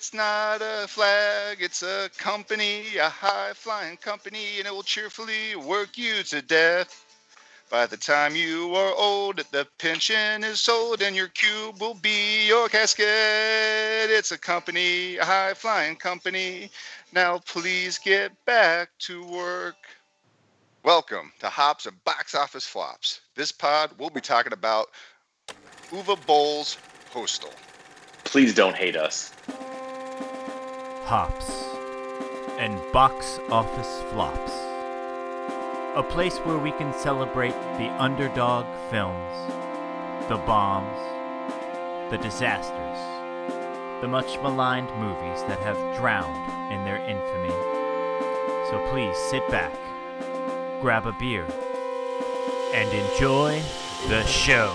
it's not a flag, it's a company, a high flying company, and it will cheerfully work you to death. By the time you are old, the pension is sold, and your cube will be your casket. It's a company, a high flying company. Now please get back to work. Welcome to Hops and Box Office Flops. This pod, we'll be talking about Uwe Boll's Postal. Please don't hate us. Hops and Box Office Flops. A place where we can celebrate the underdog films, the bombs, the disasters, the much maligned movies that have drowned in their infamy. So please sit back, grab a beer, and enjoy the show.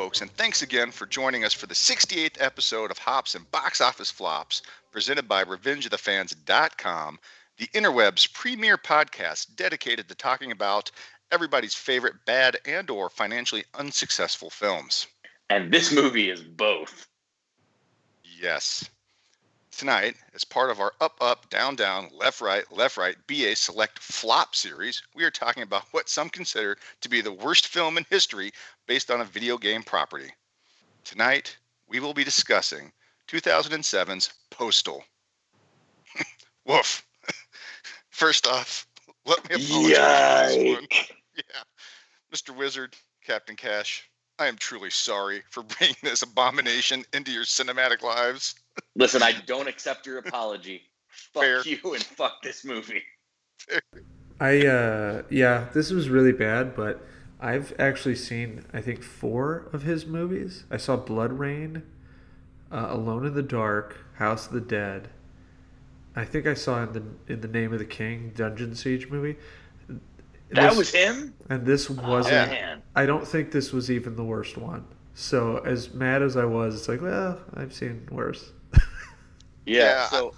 Folks, and thanks again for joining us for the 68th episode of Hops and Box Office Flops, presented by RevengeOfTheFans.com, the interweb's premier podcast dedicated to talking about everybody's favorite bad and/or financially unsuccessful films. And this movie is both. Yes. Tonight, as part of our up, up, down, down, left, right, left, right BA Select Flop series, we are talking about what some consider to be the worst film in history based on a video game property. Tonight, we will be discussing 2007's Postal. Woof. First off, let me apologize for this one. Yeah. Mr. Wizard, Captain Cash, I am truly sorry for bringing this abomination into your cinematic lives. Listen, I don't accept your apology. Fuck Fair. you and fuck this movie. I uh yeah, this was really bad, but I've actually seen I think four of his movies. I saw BloodRayne, uh, Alone in the Dark, House of the Dead. I think I saw in the in the Name of the King Dungeon Siege movie. That This- was him? and this wasn't. Oh. I don't think this was even the worst one. So as mad as I was, it's like, well, I've seen worse. Yeah. so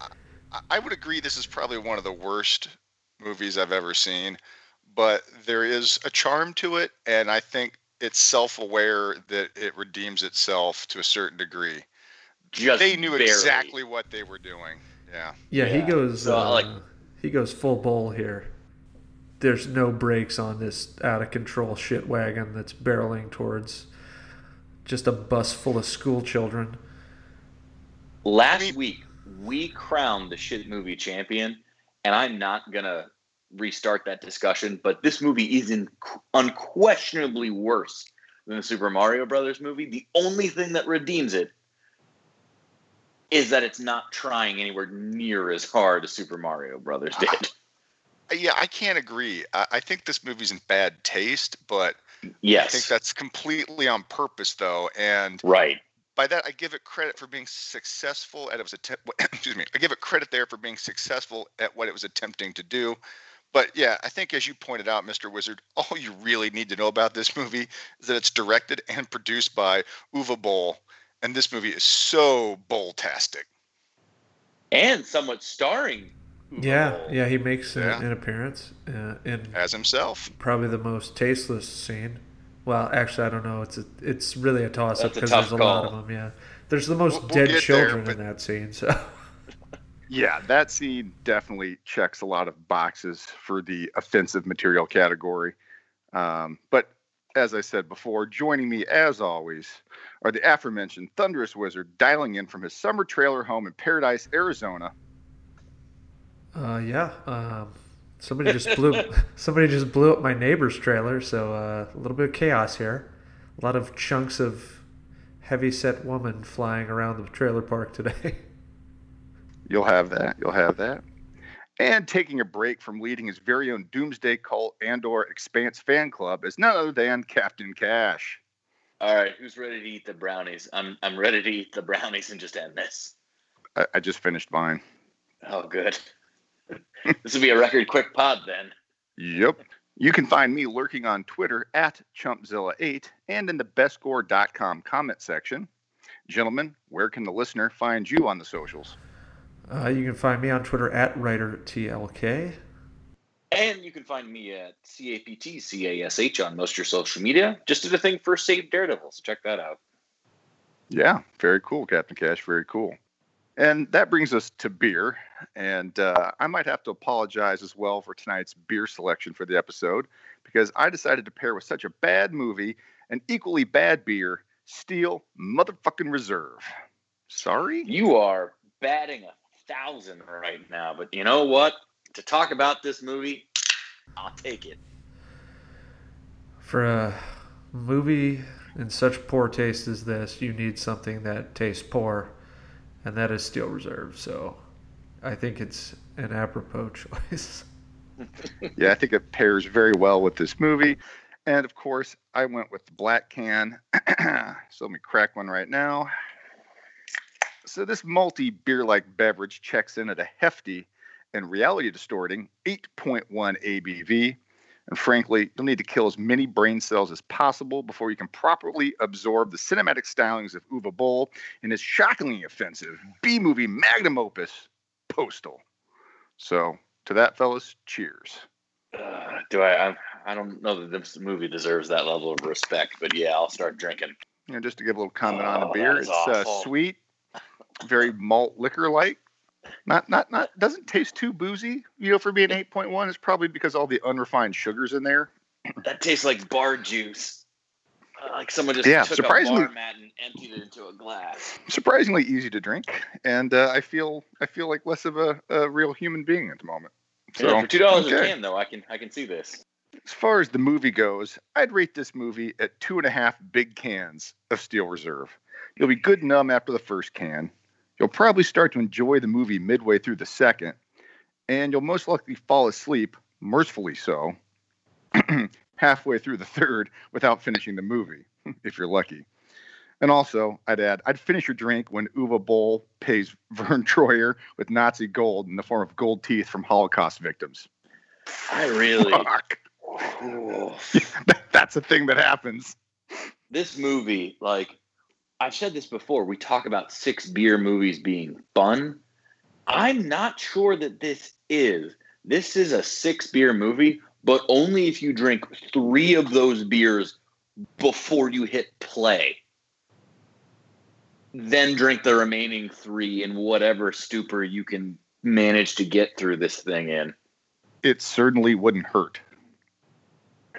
I, I would agree this is probably one of the worst movies I've ever seen, but there is a charm to it, and I think it's self-aware that it redeems itself to a certain degree. just they knew barely. exactly what they were doing. Yeah. Yeah, he goes. So, uh, like- he goes full Boll here. There's no brakes on this out of control shit wagon that's barreling towards just a bus full of school children. Last week we crowned the shit movie champion, and I'm not gonna restart that discussion. But this movie is in, unquestionably worse than the Super Mario Brothers movie. The only thing that redeems it is that it's not trying anywhere near as hard as Super Mario Brothers did. Uh, Yeah, I can't agree. I, I think this movie's in bad taste, but I think that's completely on purpose, though. And right. by that, I give it credit for being successful at it was attempt. Excuse me. I give it credit there for being successful at what it was attempting to do. But yeah, I think as you pointed out, Mr. Wizard, all you really need to know about this movie is that it's directed and produced by Uwe Boll, and this movie is so Boll-tastic. And somewhat starring. Uwe Yeah, Boll. yeah, he makes an, Yeah. an appearance uh, in as himself. probably the most tasteless scene. Well, actually, I don't know. It's a, it's really a toss up because there's a lot of them. Yeah, there's the most We'll- we'll dead get there, children but- in that scene. So Yeah, that scene definitely checks a lot of boxes for the offensive material category. Um, but as I said before, joining me as always are the aforementioned Thunderous Wizard dialing in from his summer trailer home in Paradise, Arizona. Uh, yeah. Um, somebody just blew somebody just blew up my neighbor's trailer, so uh, a little bit of chaos here. A lot of chunks of heavy set woman flying around the trailer park today. You'll have that. You'll have that. And taking a break from leading his very own Doomsday Cult and/or Expanse fan club is none other than Captain Cash. All right, who's ready to eat the brownies? I'm I'm ready to eat the brownies and just end this. I, I just finished mine. Oh, good. this will be a record quick pod then. Yep. You can find me lurking on Twitter at ChumpZilla8 and in the bestscore.com comment section. Gentlemen, where can the listener find you on the socials? Uh, you can find me on Twitter at WriterTLK. And you can find me at C-A-P-T-C-A-S-H on most of your social media. Just did a thing for Save Daredevil, so check that out. Yeah, very cool, Captain Cash. Very cool. And that brings us to beer. And uh, I might have to apologize as well for tonight's beer selection for the episode because I decided to pair with such a bad movie and equally bad beer, Steel Motherfucking Reserve. Sorry? You are batting a thousand right now, but you know what? To talk about this movie, I'll take it. For a movie in such poor taste as this, you need something that tastes poor, and that is Steel Reserve. So I think it's an apropos choice. yeah, I think it pairs very well with this movie. And of course, I went with the black can. so let me crack one right now. So this multi beer like beverage checks in at a hefty and reality distorting 8.1 ABV. And frankly, you'll need to kill as many brain cells as possible before you can properly absorb the cinematic stylings of Uwe Boll in his shockingly offensive B movie magnum opus, Postal. So, to that, fellas, cheers. Uh, do I, I? I don't know that this movie deserves that level of respect, but yeah, I'll start drinking. You know, just to give a little comment oh, on the Oh, beer, it's uh, sweet, very malt liquor like. Not, not, not. Doesn't taste too boozy. You know, for being eight point one, it's probably because all the unrefined sugars in there. That tastes like bar juice. Uh, like someone just Yeah, took surprisingly- a bar mat and emptied it into a glass. Surprisingly easy to drink, and uh, I feel, I feel like less of a, a real human being at the moment. So yeah, for two dollars a can, though, I can I can see this. As far as the movie goes, I'd rate this movie at two and a half big cans of Steel Reserve. You'll be good numb after the first can. You'll probably start to enjoy the movie midway through the second, and you'll most likely fall asleep, mercifully so, halfway through the third without finishing the movie, if you're lucky. And also, I'd add, I'd finish your drink when Uwe Boll pays Vern Troyer with Nazi gold in the form of gold teeth from Holocaust victims. I really. Fuck. That's a thing that happens. this movie, like I've said this before, we talk about six beer movies being fun. I'm not sure that this is. This is a six beer movie, but only if you drink three of those beers before you hit play. Then drink the remaining three in whatever stupor you can manage to get through this thing in. It certainly wouldn't hurt.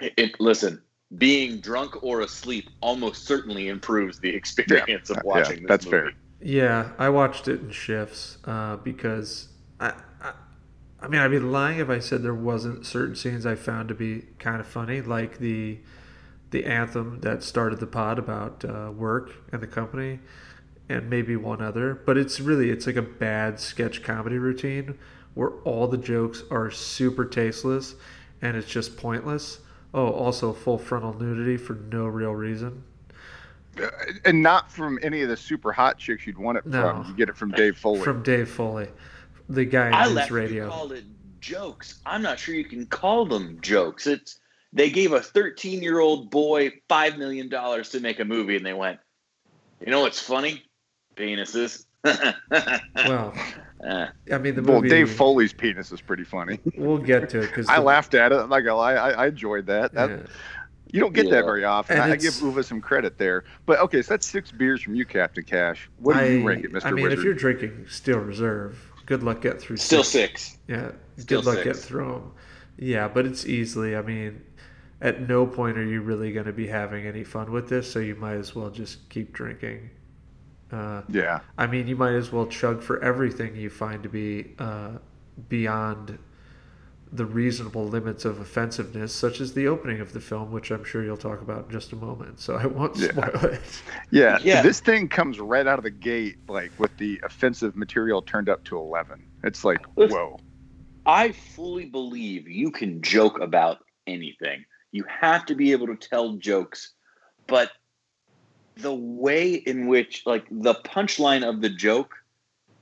It, it- listen, being drunk or asleep almost certainly improves the experience Uh, of watching yeah, this that's movie. fair. Yeah, I watched it in shifts uh, because I, I, I mean, I'd be lying if I said there wasn't certain scenes I found to be kind of funny, like the the anthem that started the pod about uh, work and the company, and maybe one other. But it's really it's like a bad sketch comedy routine where all the jokes are super tasteless and it's just pointless. Oh, also full frontal nudity for no real reason. Uh, And not from any of the super hot chicks you'd want it No. from. You get it from Dave Foley. From Dave Foley, the guy in I news left radio. you called it jokes. I'm not sure you can call them jokes. It's they gave a 13 year old boy five million dollars to make a movie, and they went, you know what's funny? Penises. Well, I mean the well. Dave Foley's penis is pretty funny. We'll get to it because I laughed at it. I'm Not gonna lie, I, I enjoyed that. that You don't get Yeah. that very often. And I, I give Uwe some credit there. But okay, so that's six beers from you, Captain Cash. What do I, you rank it, Mr. I mean, Wizard? if you're drinking Steel Reserve, good luck get through. still six. six. Yeah, Still good luck six. getting through them. Yeah, but it's easily. I mean, at no point are you really going to be having any fun with this, so you might as well just keep drinking. Uh, yeah, I mean, you might as well chug for everything you find to be uh, beyond the reasonable limits of offensiveness, such as the opening of the film, which I'm sure you'll talk about in just a moment. So I won't Yeah. spoil it. yeah, Yeah. This thing comes right out of the gate, like with the offensive material turned up to eleven. It's like, Listen. whoa. I fully believe you can joke about anything. You have to be able to tell jokes, but the way in which, like, the punchline of the joke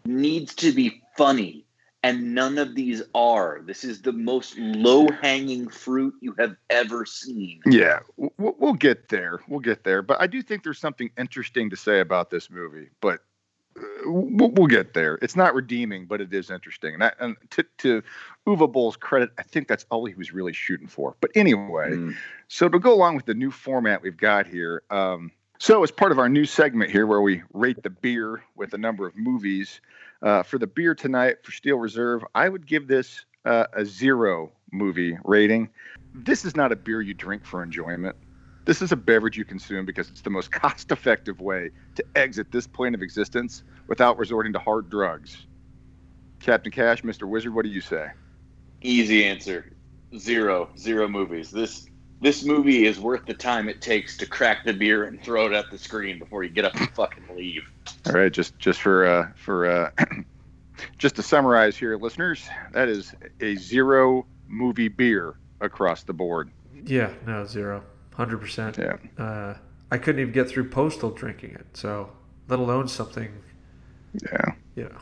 needs to be funny, and none of these are. This is the most low hanging fruit you have ever seen. Yeah, w- w- we'll get there. We'll get there. But I do think there's something interesting to say about this movie. But we'll, we'll get there. It's not redeeming, but it is interesting. And, I, and to, to Uwe Boll's credit, I think that's all he was really shooting for. But anyway, Mm. so to go along with the new format we've got here, um, so as part of our new segment here where we rate the beer with a number of movies, uh, for the beer tonight for Steel Reserve, I would give this uh, a zero movie rating. This is not a beer you drink for enjoyment. This is a beverage you consume because it's the most cost effective way to exit this plane of existence without resorting to hard drugs. Captain Cash, Mr. Wizard, what do you say? Easy answer. Zero. Zero movies. This this movie is worth the time it takes to crack the beer and throw it at the screen before you get up and fucking leave. All right, just just for uh, for uh, just to summarize here, listeners, that is a zero movie beer across the board. Yeah, no, zero. 100%. Yeah. Uh, I couldn't even get through Postal drinking it, so let alone something, Yeah, you know.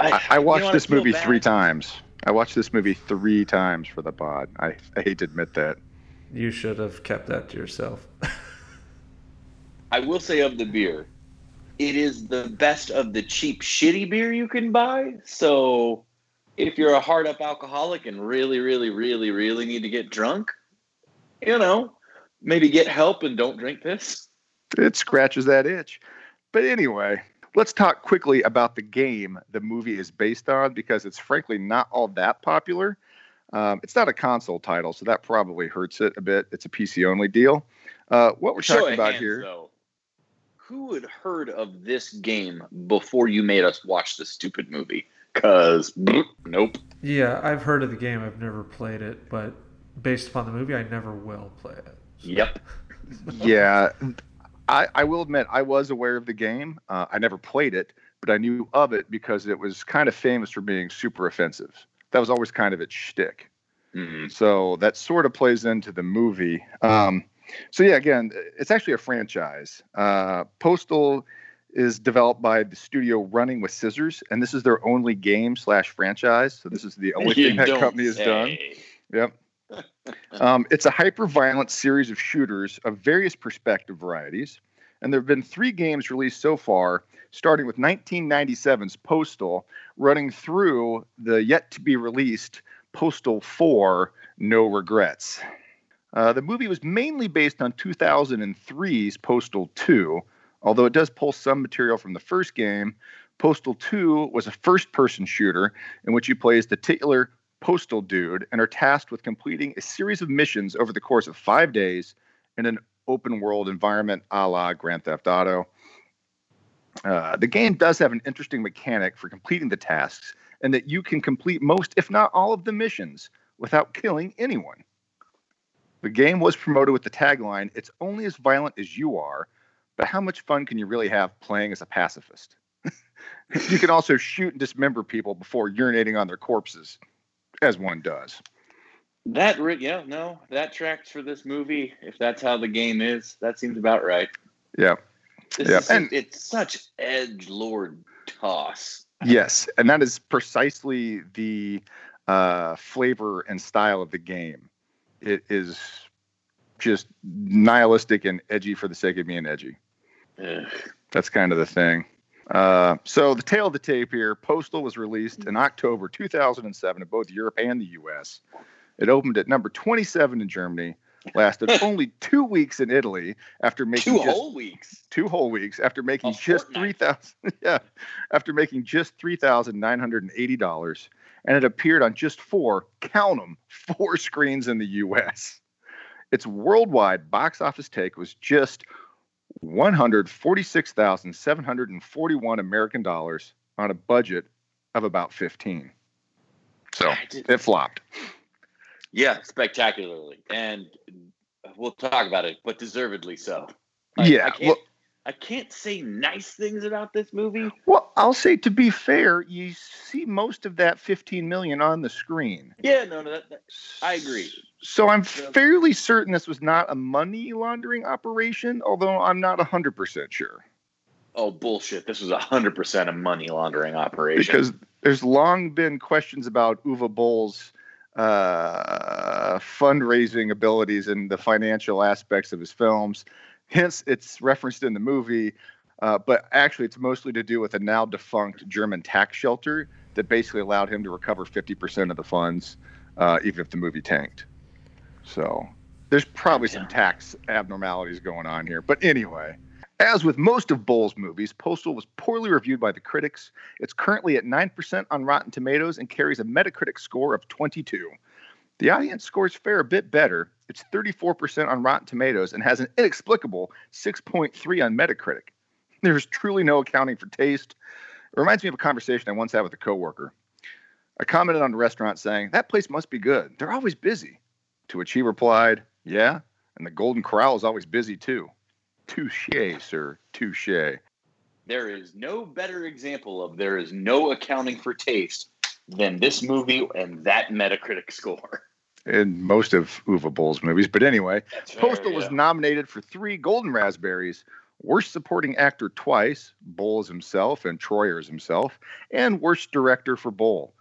I, I you watched know this movie bad. three times. I watched this movie three times for the pod. I, I hate to admit that. You should have kept that to yourself. I will say of the beer, it is the best of the cheap, shitty beer you can buy. So if you're a hard up alcoholic and really, really, really, really need to get drunk, you know, maybe get help and don't drink this. It scratches that itch. But anyway, let's talk quickly about the game the movie is based on because it's frankly not all that popular. Um, it's not a console title, so that probably hurts it a bit. It's a PC only deal. Uh, what we're Show talking about hands, here. though. Who had heard of this game before you made us watch the stupid movie? Cause nope. yeah, I've heard of the game. I've never played it, but based upon the movie, I never will play it. Yep. yeah, I, I will admit I was aware of the game. Uh, I never played it, but I knew of it because it was kind of famous for being super offensive. That was always kind of its shtick. Mhm. So that sort of plays into the movie. Um, so yeah, again, it's actually a franchise. Uh, Postal is developed by the studio Running with Scissors, and this is their only game slash franchise. So this is the only thing that company has done. Yep. Um, it's a hyper violent series of shooters of various perspective varieties. And there have been three games released so far, starting with 1997's Postal, running through the yet to be released Postal 4 No Regrets. Uh, the movie was mainly based on 2003's Postal 2, although it does pull some material from the first game. Postal 2 was a first person shooter in which you play as the titular postal dude and are tasked with completing a series of missions over the course of five days in an open world environment a la Grand Theft Auto. Uh, the game does have an interesting mechanic for completing the tasks, and that you can complete most, if not all, of the missions without killing anyone. The game was promoted with the tagline It's only as violent as you are, but how much fun can you really have playing as a pacifist? you can also shoot and dismember people before urinating on their corpses, as one does. That yeah, no, that tracks for this movie. If that's how the game is, that seems about right. Yeah. This Yeah, is and- it's such edge lord toss. Yes, and that is precisely the uh, flavor and style of the game. It is just nihilistic and edgy for the sake of being edgy. Ugh. That's kind of the thing. Uh, so the tale of the tape here, Postal was released in October 2007 in both Europe and the U.S. It opened at number 27 in Germany, lasted only two weeks in Italy after making Two just whole weeks. two whole weeks after making A just three thousand yeah after making just three thousand nine hundred and eighty dollars and it appeared on just four count them four screens in the us its worldwide box office take was just 146741 american dollars on a budget of about 15 so it flopped Yeah, spectacularly, and we'll talk about it, but deservedly so. I- yeah I can't, well, I can't say nice things about this movie. well i'll say to be fair you see most of that 15 million on the screen Yeah, no, no, that, that- I agree. So I'm fairly certain this was not a money laundering operation, although I'm not 100% sure. Oh bullshit! This was hundred percent a money laundering operation. Because there's long been questions about Uwe Boll's uh, fundraising abilities and the financial aspects of his films. Hence, it's referenced in the movie. Uh, but actually, it's mostly to do with a now defunct German tax shelter that basically allowed him to recover 50% of the funds, uh, even if the movie tanked. So there's probably some tax abnormalities going on here. But anyway, as with most of Boll's movies, Postal was poorly reviewed by the critics. It's currently at 9% on Rotten Tomatoes and carries a Metacritic score of 22. The audience scores fare a bit better. It's 34% on Rotten Tomatoes and has an inexplicable 6.3 on Metacritic. There's truly no accounting for taste. It reminds me of a conversation I once had with a coworker. I commented on the restaurant saying, That place must be good. They're always busy. To which he replied, Yeah, and the Golden Corral is always busy too. Touche, sir. Touche. There is no better example of there is no accounting for taste than this movie and that Metacritic score. In most of Uwe Boll's movies. But anyway, That's Postal was nominated for three Golden Raspberries Worst Supporting Actor twice, Boll as himself and Troyer as himself, and Worst Director for Boll,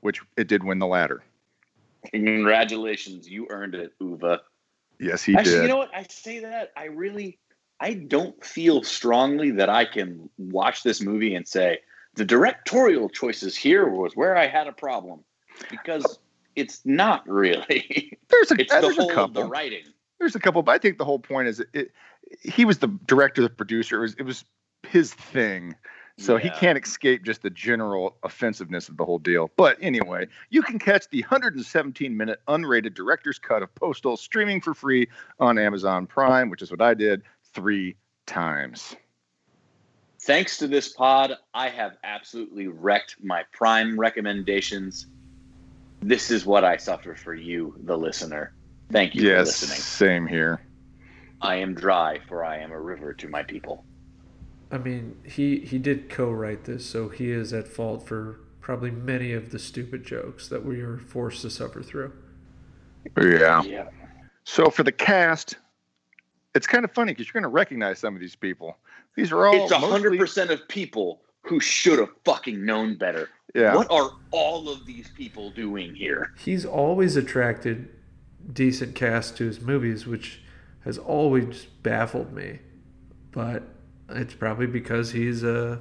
which it did win the latter. Congratulations, you earned it, Uva. Yes, he Actually, did. you know what? I say that I really, I don't feel strongly that I can watch this movie and say the directorial choices here was where I had a problem because it's not really. there's a, It's the there's a couple. the writing. There's a couple, but I think the whole point is it, he was the director, the producer. It was, it was his thing. So he can't escape just the general offensiveness of the whole deal. But anyway, you can catch the 117 minute unrated director's cut of Postal streaming for free on Amazon Prime, which is what I did three times. Thanks to this pod, I have absolutely wrecked my prime recommendations. This is what I suffer for you, the listener. Thank you yes, for listening. same here. I am dry, for I am a river to my people. I mean, he he did co-write this, so he is at fault for probably many of the stupid jokes that we are forced to suffer through. Yeah. Yeah. So for the cast, it's kind of funny because you're going to recognize some of these people. These are all It's a hundred percent of people who should have fucking known better. Yeah. What are all of these people doing here? He's always attracted decent cast to his movies, which has always baffled me. But it's probably because he's uh,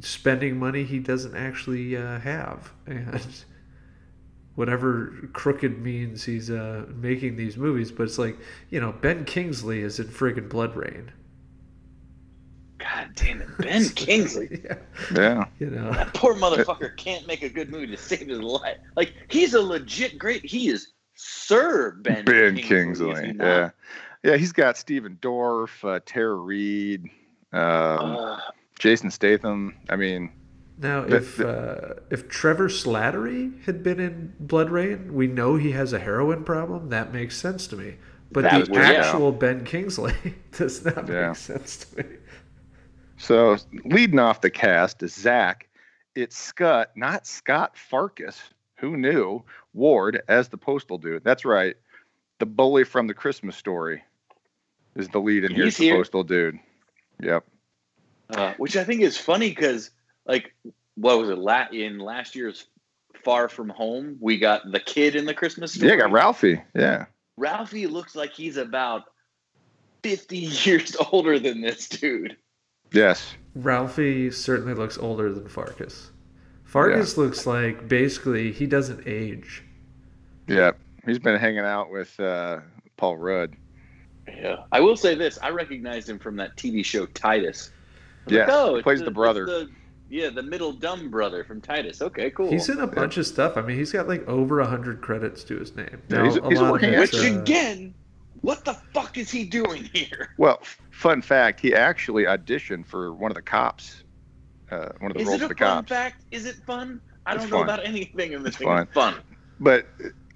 spending money he doesn't actually uh, have, and whatever crooked means he's uh, making these movies. But it's like you know, Ben Kingsley is in friggin' BloodRayne. God damn it, Ben Kingsley. yeah, Yeah. you know. That poor motherfucker can't make a good movie to save his life. Like he's a legit great. He is Sir Ben. Ben is he Kingsley. Yeah. Yeah, he's got Stephen Dorff, uh, Tara Reid, um, Uh, Jason Statham. I mean, Now, The- if uh, if Trevor Slattery had been in BloodRayne, we know he has a heroin problem. That makes sense to me. But That the would- yeah. actual Ben Kingsley does not Yeah. make sense to me. so leading off the cast is Zack. It's Scott, not Scott Farkus. Who knew? Ward as the postal dude. That's right. The bully from the Christmas story is the lead in here. He's The here. postal dude. Yep. uh, which I think is funny because, like, what was it? La- in last year's Far From Home, we got the kid in the Christmas story. Yeah, got Ralphie. Yeah. Ralphie looks like he's about fifty years older than this dude. Yes. Ralphie certainly looks older than Farkus. Farkus looks like basically he doesn't age. Yeah. He's been hanging out with uh, Paul Rudd. Yeah, I will say this: I recognized him from that TV show Titus. Yeah, like, oh, he plays the it's brother. the- yeah, the middle dumb brother from Titus. Okay, cool. He's in a bunch of stuff. I mean, he's got like over hundred credits to his name. Yeah, he's a- he's a lot working it's, Which uh, again, what the fuck is he doing here? Well, fun fact, he actually auditioned for one of the cops, uh, one of the Is roles it a of the fun cops. fact? Is it fun? I It's don't know fun. about anything in this It's thing. fun. It's fun. But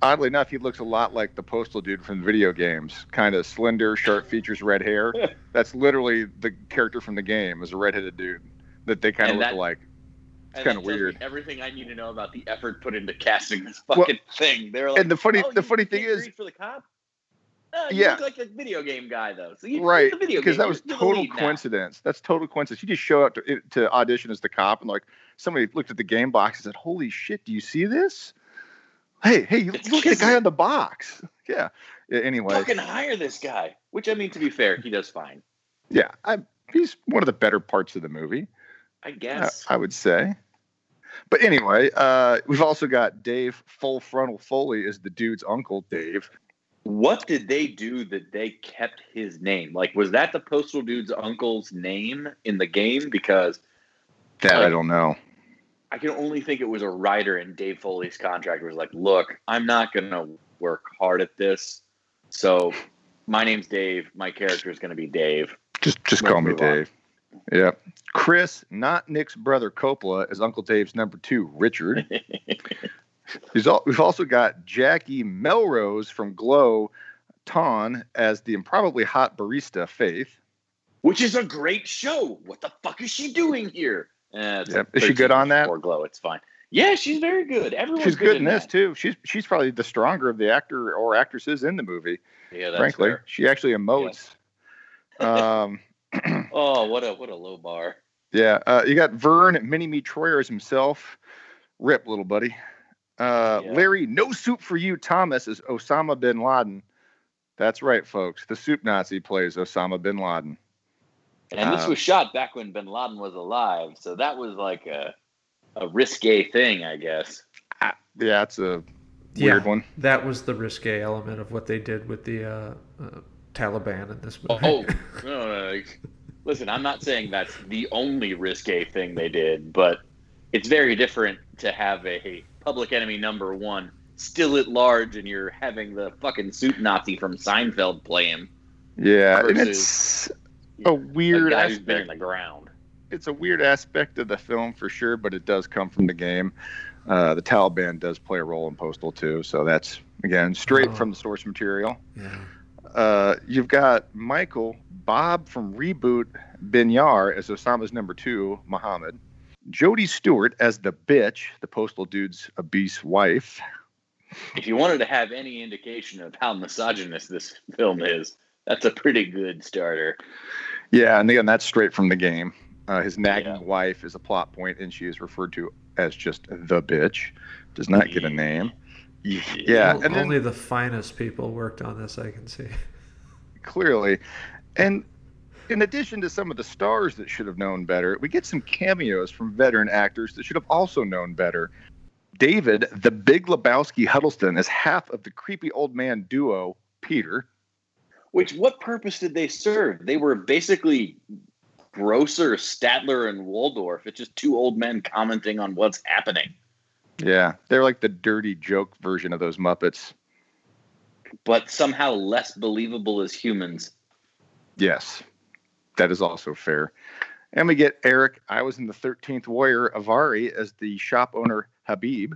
oddly enough, he looks a lot like the postal dude from the video games. Kind of slender, sharp features, red hair. That's literally the character from the game, is a redheaded dude that they kind of look alike. Kinda that me weird. Everything I need to know about the effort put into casting this Well, fucking thing. They're like, and the funny- oh, the funny thing is- for the cop. Uh, you Yeah. look like a video game guy though. So you, Right, because that was total now. coincidence. That's total coincidence. You just show up to, to audition as the cop, and like somebody looked at the game box and said, "Holy shit, do you see this? Hey, hey, look at the guy on the box." Yeah. Anyway, Fucking hire this guy. Which I mean, to be fair, he does fine. yeah, I he's one of the better parts of the movie. I I, guess. I would say. But anyway, uh, we've also got Dave Full Frontal Foley as the dude's uncle, Dave. what did they do that they kept his name? Like, was that the postal dude's uncle's name in the game? Because That I don't know. I can only think it was a writer in Dave Foley's contract was like, look, I'm not gonna work hard at this. So my name's Dave. My character is gonna be Dave. Just just Let's call me move on. Dave. Yep. Chris, not Nick's brother Coppola, is Uncle Dave's number two, Richard. He's all, we've also got Jackie Melrose from Glow, Tohn as the improbably hot barista, Faith. Which is a great show. What the fuck is she doing here? Eh, Yep. Is she good on that? Or glow. It's fine. Yeah, she's very good. Everyone's She's good in this that. too. She's she's probably the stronger of the actor or actresses in the movie. Yeah, that's frankly, fair. she actually emotes. Um, Oh, what a what a low bar. yeah, uh, you got Vern Mini Me Troyer as himself. Rip, little buddy. Uh, Yeah. Larry, no soup for you. Thomas is Osama bin Laden. That's right, folks. The soup Nazi plays Osama bin Laden. And this Uh, was shot back when Bin Laden was alive, so that was like a a risque thing, I guess. Yeah, it's a Yeah. weird one. That was the risque element of what they did with the uh, uh, Taliban in this movie. Oh, no, no, no. Listen, I'm not saying that's the only risque thing they did, but it's very different to have a public enemy number one still at large and you're having the fucking suit Nazi from Seinfeld play him. Yeah, and it's a A weird guy who's been in the ground. It's a weird aspect of the film for sure, but it does come from the game. Uh, the Taliban does play a role in Postal too, so that's again straight Oh. from the source material. yeah. Uh, you've got Michael Bob from Reboot Benyaer as Osama's number two, Muhammad. Jodie Stewart as the bitch, the postal dude's obese wife. If you wanted to have any indication of how misogynist this film is, that's a pretty good starter. Yeah, and again, that's straight from the game. Uh, his nagging Yeah. wife is a plot point, and she is referred to as just the bitch. Does not get a name. Yeah, Well, and then only the finest people worked on this, I can see. clearly, and in addition to some of the stars that should have known better, we get some cameos from veteran actors that should have also known better. David, the Big Lebowski Huddleston, is half of the creepy old man duo Peter. Which what purpose did they serve? They were basically Grosser, Statler, and Waldorf. It's just two old men commenting on what's happening. Yeah, they're like the dirty joke version of those Muppets. but somehow less believable as humans. Yes, that is also fair. And we get Eric. I was in the 13th Warrior Avari as the shop owner Habib.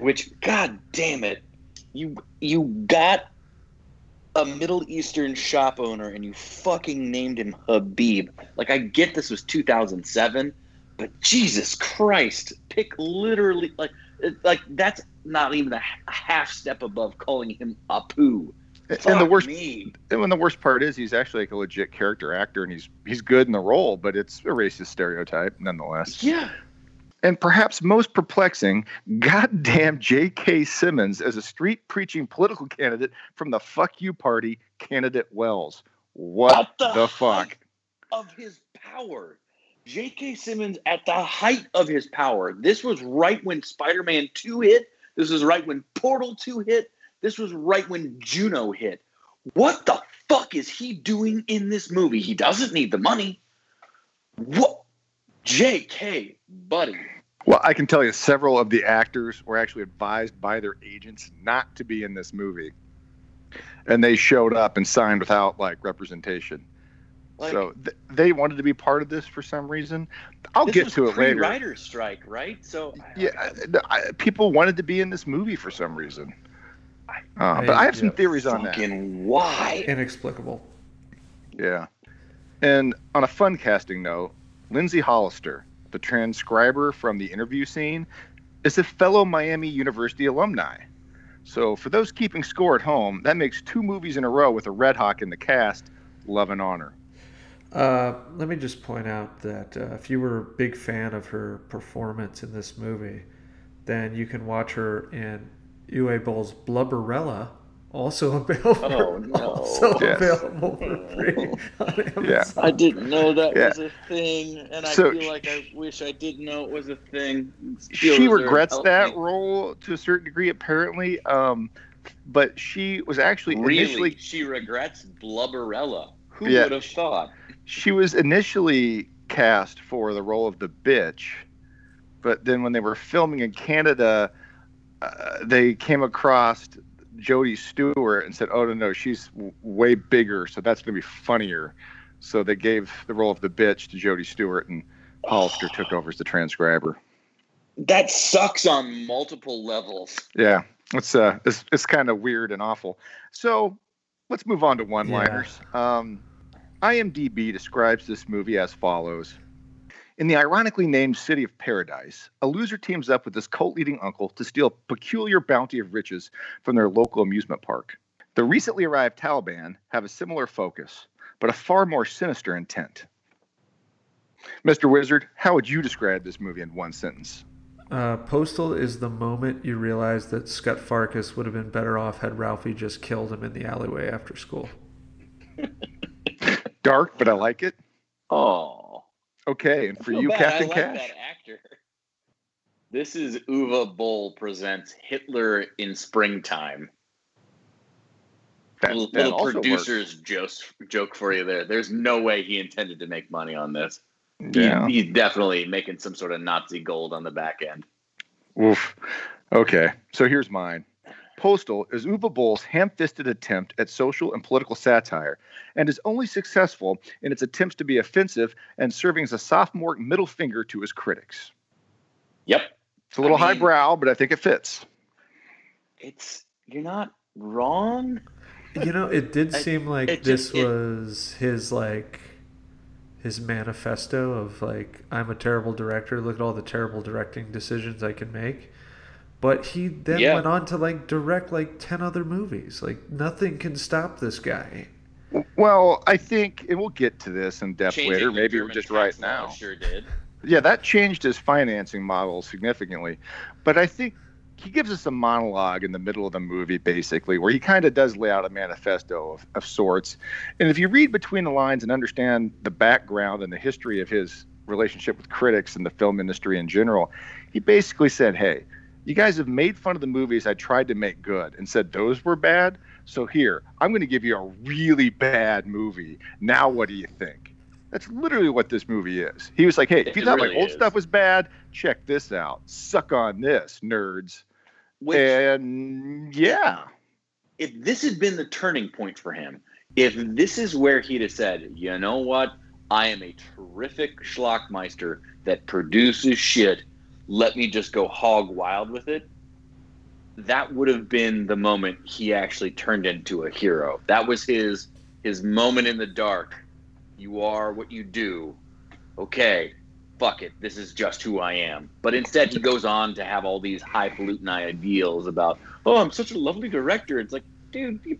Which, god damn it, you you got a Middle Eastern shop owner and you fucking named him Habib. Like I get this was 2007, but Jesus Christ, pick literally like like that's not even a half step above calling him Apu. and the worst, me. and when the worst part is, he's actually like a legit character actor, and he's he's good in the role, but it's a racist stereotype nonetheless. Yeah. And perhaps most perplexing, goddamn J.K. Simmons as a street preaching political candidate from the "fuck you" party, candidate Wells. What, At the the fuck? of his power. J.K. Simmons at the height of his power. This was right when Spider-Man 2 hit. This was right when Portal 2 hit. This was right when Juno hit. What the fuck is he doing in this movie? He doesn't need the money. What? J.K. buddy. Well, I can tell you several of the actors were actually advised by their agents not to be in this movie. And they showed up and signed without like representation. Like, so th- they wanted to be part of this for some reason. I'll this get was to it later. Pre-writer's strike, right? So Yeah, I, I- people wanted to be in this movie for some reason. Uh, but I- I have some theories on that. why? Inexplicable. Yeah. And on a fun casting note, Lindsay Hollister, the transcriber from the interview scene, is a fellow Miami University alumni. So for those keeping score at home, that makes two movies in a row with a Red Hawk in the cast. Love and honor. Uh, let me just point out that uh, if you were a big fan of her performance in this movie, then you can watch her in Uwe Boll's Blubberella Also available. Oh, no. Also Yes. available for free on Yeah. I didn't know that Yeah. was a thing, and I feel like I wish I did know it was a thing. she regrets that me. role to a certain degree, apparently. Um, but she was actually Really, initially she regrets Blubberella. Who Yeah. would have thought? she was initially cast for the role of the bitch, but then when they were filming in Canada, uh, they came across Jodie Stewart and said, "Oh no, no, she's w- way bigger, so that's going to be funnier." So they gave the role of the bitch to Jodie Stewart, and Hollister took over as the transcriber. That sucks on multiple levels. Yeah, it's uh, it's, it's kind of weird and awful. So let's move on to one-liners. Um, IMDb describes this movie as follows: In the ironically named city of Paradise, a loser teams up with his cult-leading uncle to steal a peculiar bounty of riches from their local amusement park. The recently arrived Taliban have a similar focus, but a far more sinister intent. Mr. Wizard, how would you describe this movie in one sentence? Uh, Postal is the moment you realize that Scott Farkus would have been better off had Ralphie just killed him in the alleyway after school. Dark, but I like it. Oh, Okay, and for you, bad. Captain I like Cash. that actor. This is Uwe Boll presents Hitler in springtime. That, little that little producer's jokes, joke for you there. There's no way he intended to make money on this. works. He- Yeah. he's definitely making some sort of Nazi gold on the back end. Oof. Okay, so here's mine. Postal is Uwe Boll's ham-fisted attempt at social and political satire, and is only successful in its attempts to be offensive and serving as a sophomore middle finger to his critics. Yep. It's a little I mean- highbrow, but I think it fits. It's you're not wrong. You know, it did seem like it this just- it- was his like his manifesto of like I'm a terrible director. Look at all the terrible directing decisions I can make. But he then Yeah. went on to like direct like ten other movies. Like nothing can stop this guy. Well, I think, and we'll get to this in depth Changing later. Maybe we're German just right now. Sure did. Yeah, that changed his financing model significantly. But I think he gives us a monologue in the middle of the movie, basically, where he kind of does lay out a manifesto of, of sorts. And if you read between the lines and understand the background and the history of his relationship with critics and the film industry in general, he basically said, Hey, you guys have made fun of the movies I tried to make good and said those were bad. So here, I'm going to give you a really bad movie. Now, what do you think? That's literally what this movie is. He was like, "Hey, if you It thought really my old is. stuff was bad, check this out. Suck on this, nerds." Which, and yeah, if this had been the turning point for him, if this is where he'd have said, you know what, I am a terrific schlockmeister that produces shit. Let me just go hog wild with it. That would have been the moment he actually turned into a hero. That was his his moment in the dark. You are what you do. Okay, fuck it. This is just who I am. But instead, he goes on to have all these highfalutin ideals about, oh, I'm such a lovely director. It's like, dude, you-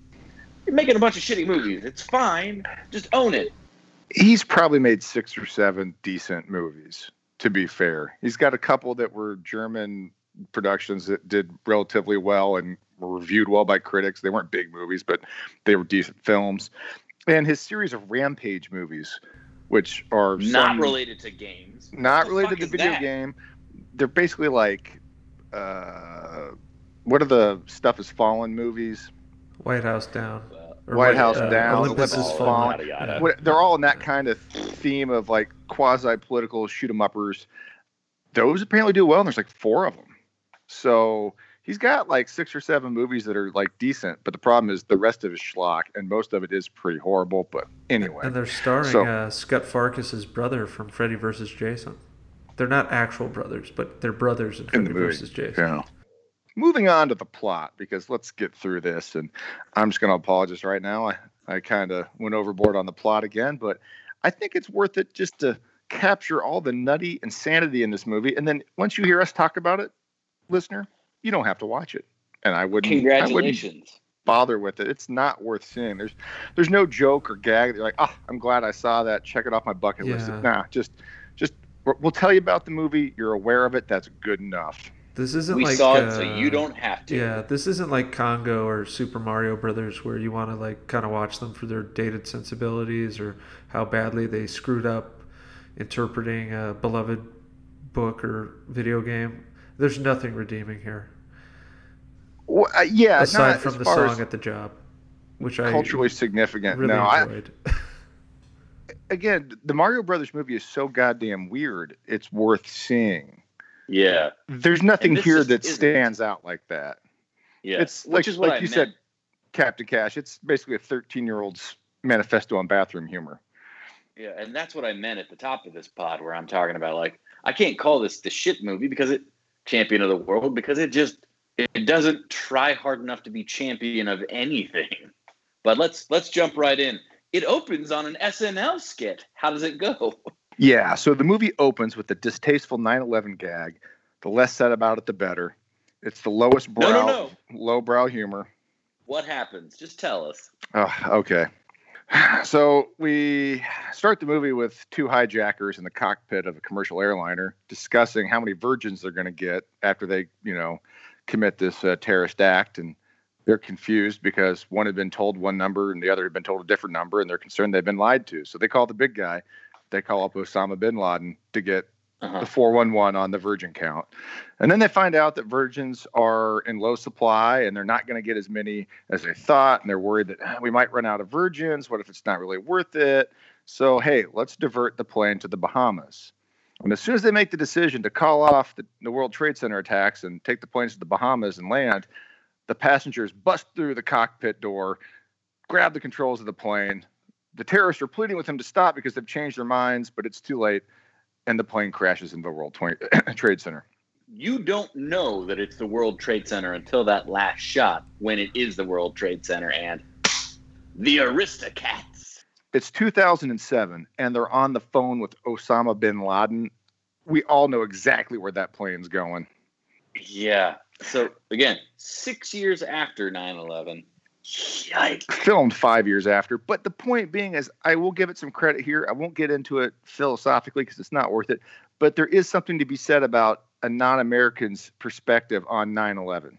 you're making a bunch of shitty movies. It's fine. Just own it. he's probably made six or seven decent movies. To be fair, he's got a couple that were German productions that did relatively well and were reviewed well by critics. They weren't big movies, but they were decent films. And his series of Rampage movies, which are Not some- related to games. not related to is video that? game. They're basically like, uh, what are the stuff is fallen movies? White House down. Or White House uh, down, Olympus Olympus is fallen. fallen. Yada, yada. Yeah. What, they're all in that kind of theme of like quasi political shoot 'em uppers. Those apparently do well, and there's like four of them. So he's got like six or seven movies that are like decent, but the problem is the rest of his schlock, and most of it is pretty horrible. But anyway, And they're starring So- uh, Scott Farkus's brother from Freddy vs. Jason. They're not actual brothers, but they're brothers in in Freddy the movie. vs. Jason. Yeah. Moving on to the plot, because let's get through this, and I'm just going to apologize right now. I, I kind of went overboard on the plot again, but I think it's worth it just to capture all the nutty insanity in this movie, and then once you hear us talk about it, listener, you don't have to watch it, and I wouldn't. I wouldn't Congratulations. bother with it. It's not worth seeing. There's there's no joke or gag. that You're like, oh, I'm glad I saw that. Check it off my bucket list. Yeah. Nah, just just we'll tell you about the movie. You're aware of it. That's good enough. This isn't we like saw uh, it, so you don't have to. Yeah, this isn't like Congo or Super Mario Brothers where you want to like kind of watch them for their dated sensibilities or how badly they screwed up interpreting a beloved book or video game. There's nothing redeeming here Well, uh, yeah, aside not from the song at the job, which I culturally significant. really no, I, enjoyed. again, the Mario Brothers movie is so goddamn weird. It's worth seeing. Yeah. There's nothing here just that stands out like that. Yeah. It's Which like, like I you meant. said, Captain Cash. It's basically a 13 year old's manifesto on bathroom humor. Yeah, and that's what I meant at the top of this pod, where I'm talking about like I can't call this the shit movie because it champion of the world because it just it doesn't try hard enough to be champion of anything. But let's let's jump right in. It opens on an SNL skit. How does it go? Yeah, so the movie opens with the distasteful 9/11 gag. The less said about it, the better. It's the lowest brow, No, no, no. low brow humor. What happens? Just tell us. Oh, okay. So we start the movie with two hijackers in the cockpit of a commercial airliner discussing how many virgins they're going to get after they, you know, commit this uh, terrorist act, and they're confused because one had been told one number and the other had been told a different number, and they're concerned they've been lied to. So they call the big guy. They call up Osama bin Laden to get Uh-huh. the 411 on the virgin count. And then they find out that virgins are in low supply and they're not going to get as many as they thought. And they're worried that "Ah, we might run out of virgins. What if it's not really worth it? So, hey, let's divert the plane to the Bahamas. And as soon as they make the decision to call off the, the World Trade Center attacks and take the planes to the Bahamas and land, the passengers bust through the cockpit door, grab the controls of the plane. The terrorists are pleading with them to stop because they've changed their minds, but it's too late and the plane crashes into the World 20, Trade Center. You don't know that it's the World Trade Center until that last shot when it is the World Trade Center and the Aristocats. It's 2007, and they're on the phone with Osama bin Laden. We all know exactly where that plane's going. Yeah. So again, six years after 9-11. Yikes. Filmed five years after. But the point being is, I will give it some credit here. I won't get into it philosophically because it's not worth it. But there is something to be said about a non American's perspective on 9 11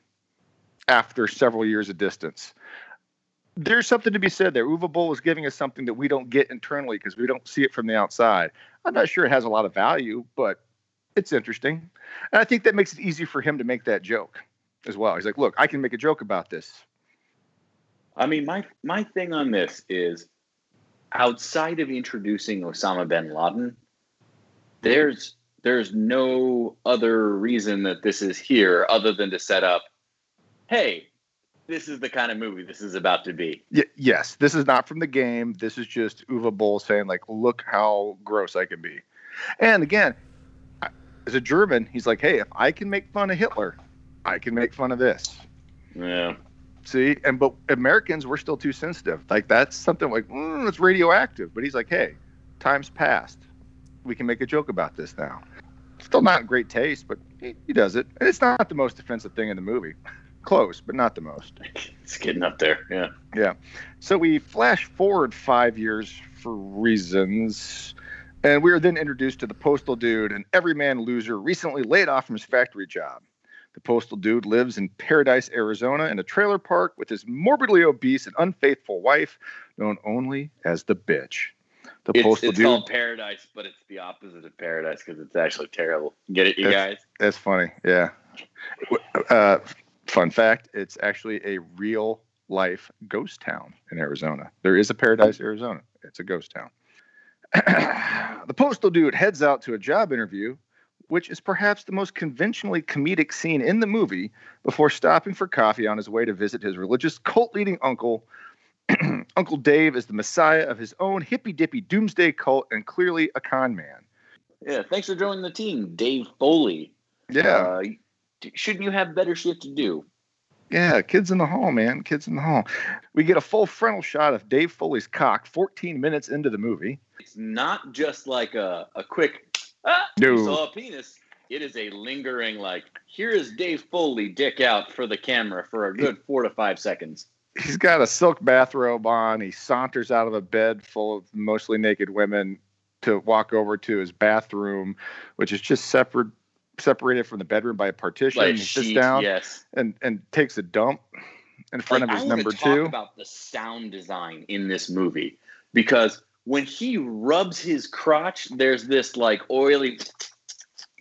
after several years of distance. There's something to be said there. Uva Boll is giving us something that we don't get internally because we don't see it from the outside. I'm not sure it has a lot of value, but it's interesting. And I think that makes it easy for him to make that joke as well. He's like, look, I can make a joke about this. I mean, my my thing on this is outside of introducing Osama bin Laden, there's there's no other reason that this is here other than to set up, hey, this is the kind of movie this is about to be. Y- yes, this is not from the game. This is just Uva Boll saying, like, look how gross I can be. And again, I- as a German, he's like, hey, if I can make fun of Hitler, I can make fun of this. Yeah. See, and but Americans, we're still too sensitive. Like that's something like mm, it's radioactive. But he's like, hey, time's passed. We can make a joke about this now. Still not in great taste, but he, he does it, and it's not the most offensive thing in the movie. Close, but not the most. It's getting up there. Yeah. Yeah. So we flash forward five years for reasons, and we are then introduced to the postal dude, an everyman loser recently laid off from his factory job. The postal dude lives in Paradise, Arizona, in a trailer park with his morbidly obese and unfaithful wife, known only as the bitch. The It's, postal it's dude. called Paradise, but it's the opposite of Paradise because it's actually terrible. Get it, you That's- guys? That's funny. Yeah. Uh, fun fact: It's actually a real life ghost town in Arizona. There is a Paradise, Arizona. It's a ghost town. the postal dude heads out to a job interview, which is perhaps the most conventionally comedic scene in the movie, before stopping for coffee on his way to visit his religious cult-leading uncle. uncle Dave is the messiah of his own hippy-dippy doomsday cult and clearly a con man. Yeah. Thanks for joining the team, Dave Foley. Yeah. Uh, shouldn't you have better shit to do? Yeah, kids in the hall, man. Kids in the hall. We get a full frontal shot of Dave Foley's cock 14 minutes into the movie. It's not just like a, a quick, ah, No. you saw a penis. It is a lingering, like, here is Dave Foley dick out for the camera for a good four to five seconds. He's got a silk bathrobe on. He saunters out of a bed full of mostly naked women to walk over to his bathroom, which is just separate separated from the bedroom by a partition. Like he sits down yes. and and takes a dump in front Like, of I his wanna number talk two. about the sound design in this movie because when he rubs his crotch, there's this like oily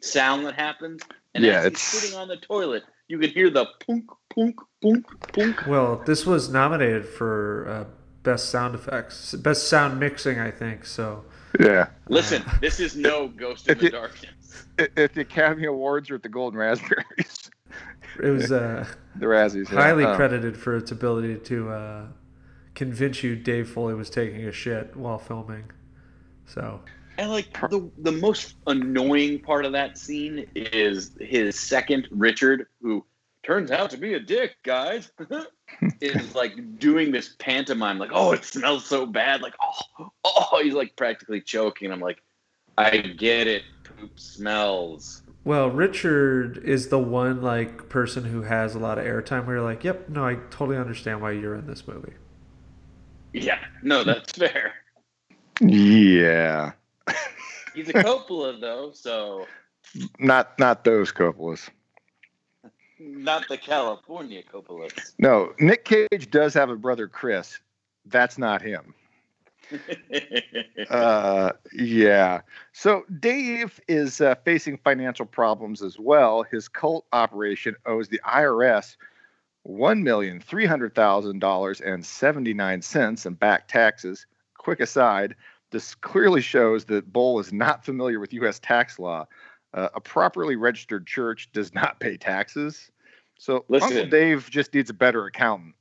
sound that happens, and Yeah, as he's it's- sitting on the toilet, you can hear the punk, punk, punk, punk. Well, this was nominated for uh, best sound effects, best sound mixing, I think. So yeah, Listen, this is no Ghost in the you- Darkness. I- if the Academy Awards are at the Golden Raspberries, it was uh, the Razzies, yeah. highly Um, credited for its ability to uh, convince you Dave Foley was taking a shit while filming. So And like the the most annoying part of that scene is his second Richard, who turns out to be a dick, guys. is like doing this pantomime, like, oh, it smells so bad, like, oh, oh, he's like practically choking. I'm like, I get it, poop smells. Well, Richard is the one like person who has a lot of airtime where you're like, "Yep, no, I totally understand why you're in this movie." Yeah, no, that's fair. Yeah, He's a Coppola though, so not not those Coppolas. not the California Coppola. No, Nick Cage does have a brother, Chris. That's not him. Uh, yeah. So Dave is uh, facing financial problems as well. His cult operation owes the IRS one million three hundred thousand dollars and seventy nine cents in back taxes. Quick aside: this clearly shows that Boll is not familiar with U.S. tax law. Uh, a properly registered church does not pay taxes. So Listen. Uncle Dave just needs a better accountant.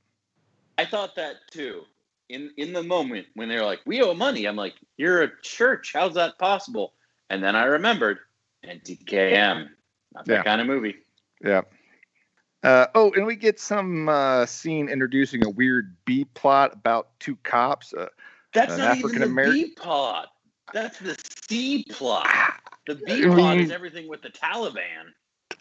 I thought that too. In in the moment when they're like, "We owe money," I'm like, "You're a church. How's that possible?" And then I remembered, NTKM, not that Yeah. kind of movie. Yeah. Uh, oh, and we get some uh, scene introducing a weird B plot about two cops. Uh, That's An not even the African-Ameri- B plot. That's the C plot. The B plot is mean- everything with the Taliban.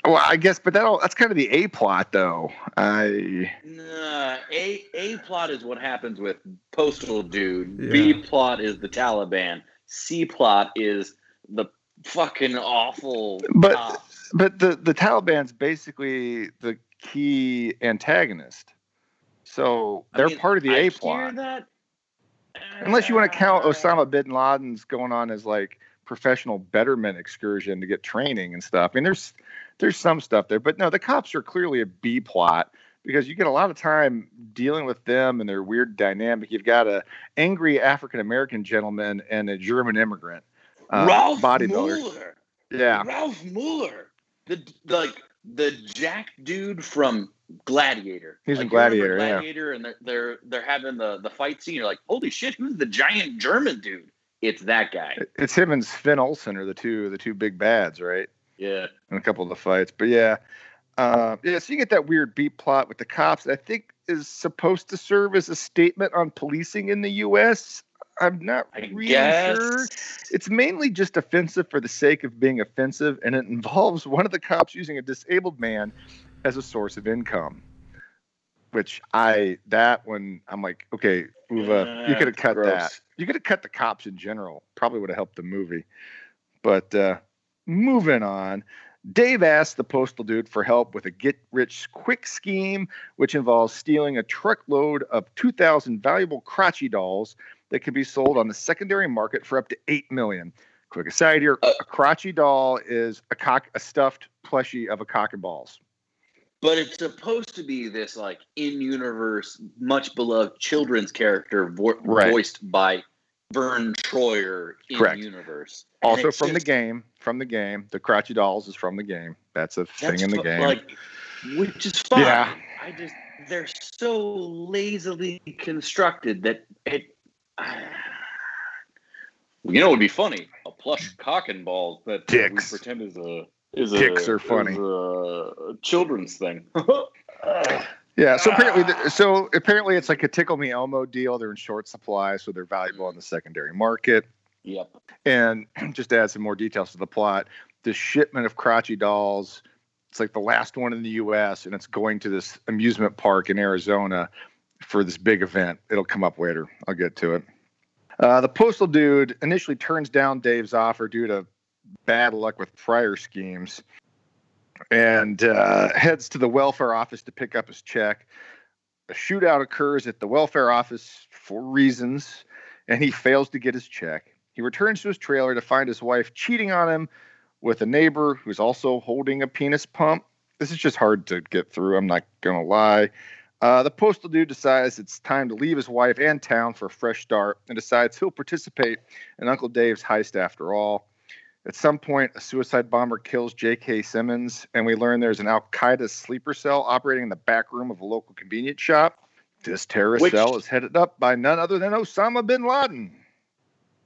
well, I guess, but that all, that's kind of the A plot, though. I Nah, A A plot is what happens with Postal Dude. Yeah. B plot is the Taliban. C plot is the fucking awful. But- cops. but the the Taliban's basically the key antagonist, so they're mean, part of the I A plot. That. Unless you want to count Uh, Osama bin Laden's going on as like professional betterment excursion to get training and stuff. I mean, there's there's some stuff there, but no, the cops are clearly a B plot because you get a lot of time dealing with them and their weird dynamic. You've got a angry African American gentleman and a German immigrant uh, Ralf bodybuilder. Moeller. Yeah, Ralf Moeller, the like the Jack dude from Gladiator. He's like, in you remember Gladiator, yeah. Gladiator, and they're they're they're having the the fight scene. You're like, holy shit, who's the giant German dude? It's that guy. it's him and Sven Olsen are the two the two big bads, right? Yeah. in a couple of the fights. But yeah, uh, yeah. So you get that weird beat plot with the cops. I think is supposed to serve as a statement on policing in the U.S. I'm not I really guess. sure. It's mainly just offensive for the sake of being offensive, and it involves one of the cops using a disabled man as a source of income. Which I that one I'm like, okay, Uva, you could have cut gross. that. You could have cut the cops in general. Probably would have helped the movie. But uh, moving on, Dave asks the postal dude for help with a get rich quick scheme, which involves stealing a truckload of 2,000 valuable Krotchy dolls that can be sold on the secondary market for up to 8 million. Quick aside here Uh, a Krotchy doll is a cock, a stuffed plushie of a cock and balls. But it's supposed to be this like in-universe, much beloved children's character vo- Right. voiced by Vern Troyer in Correct. universe. Also from the game, from the game. The Krotchy dolls is from the game. That's a thing in the game. Like, which is fine. Yeah. I just they're so lazily constructed that it. You know, it would be funny a plush cock and balls that uh, Dicks. we pretend is a is Dicks a, are funny. a children's thing. Yeah, so apparently, so apparently, it's like a tickle me Elmo deal. They're in short supply, so they're valuable in the secondary market. yep. And just to add some more details to the plot, the shipment of Krotchy dolls, it's like the last one in the U.S. and it's going to this amusement park in Arizona for this big event. It'll come up later. I'll get to it. Uh, the postal dude initially turns down Dave's offer due to bad luck with prior schemes. and uh, heads to the welfare office to pick up his check. A shootout occurs at the welfare office for reasons, and he fails to get his check. He returns to his trailer to find his wife cheating on him with a neighbor who's also holding a penis pump. This is just hard to get through. I'm not going to lie. Uh, the postal dude decides it's time to leave his wife and town for a fresh start and decides he'll participate in Uncle Dave's heist after all. At some point, a suicide bomber kills J.K. Simmons, and we learn there's an Al Qaeda sleeper cell operating in the back room of a local convenience shop. This terrorist Which- cell is headed up by none other than Osama bin Laden.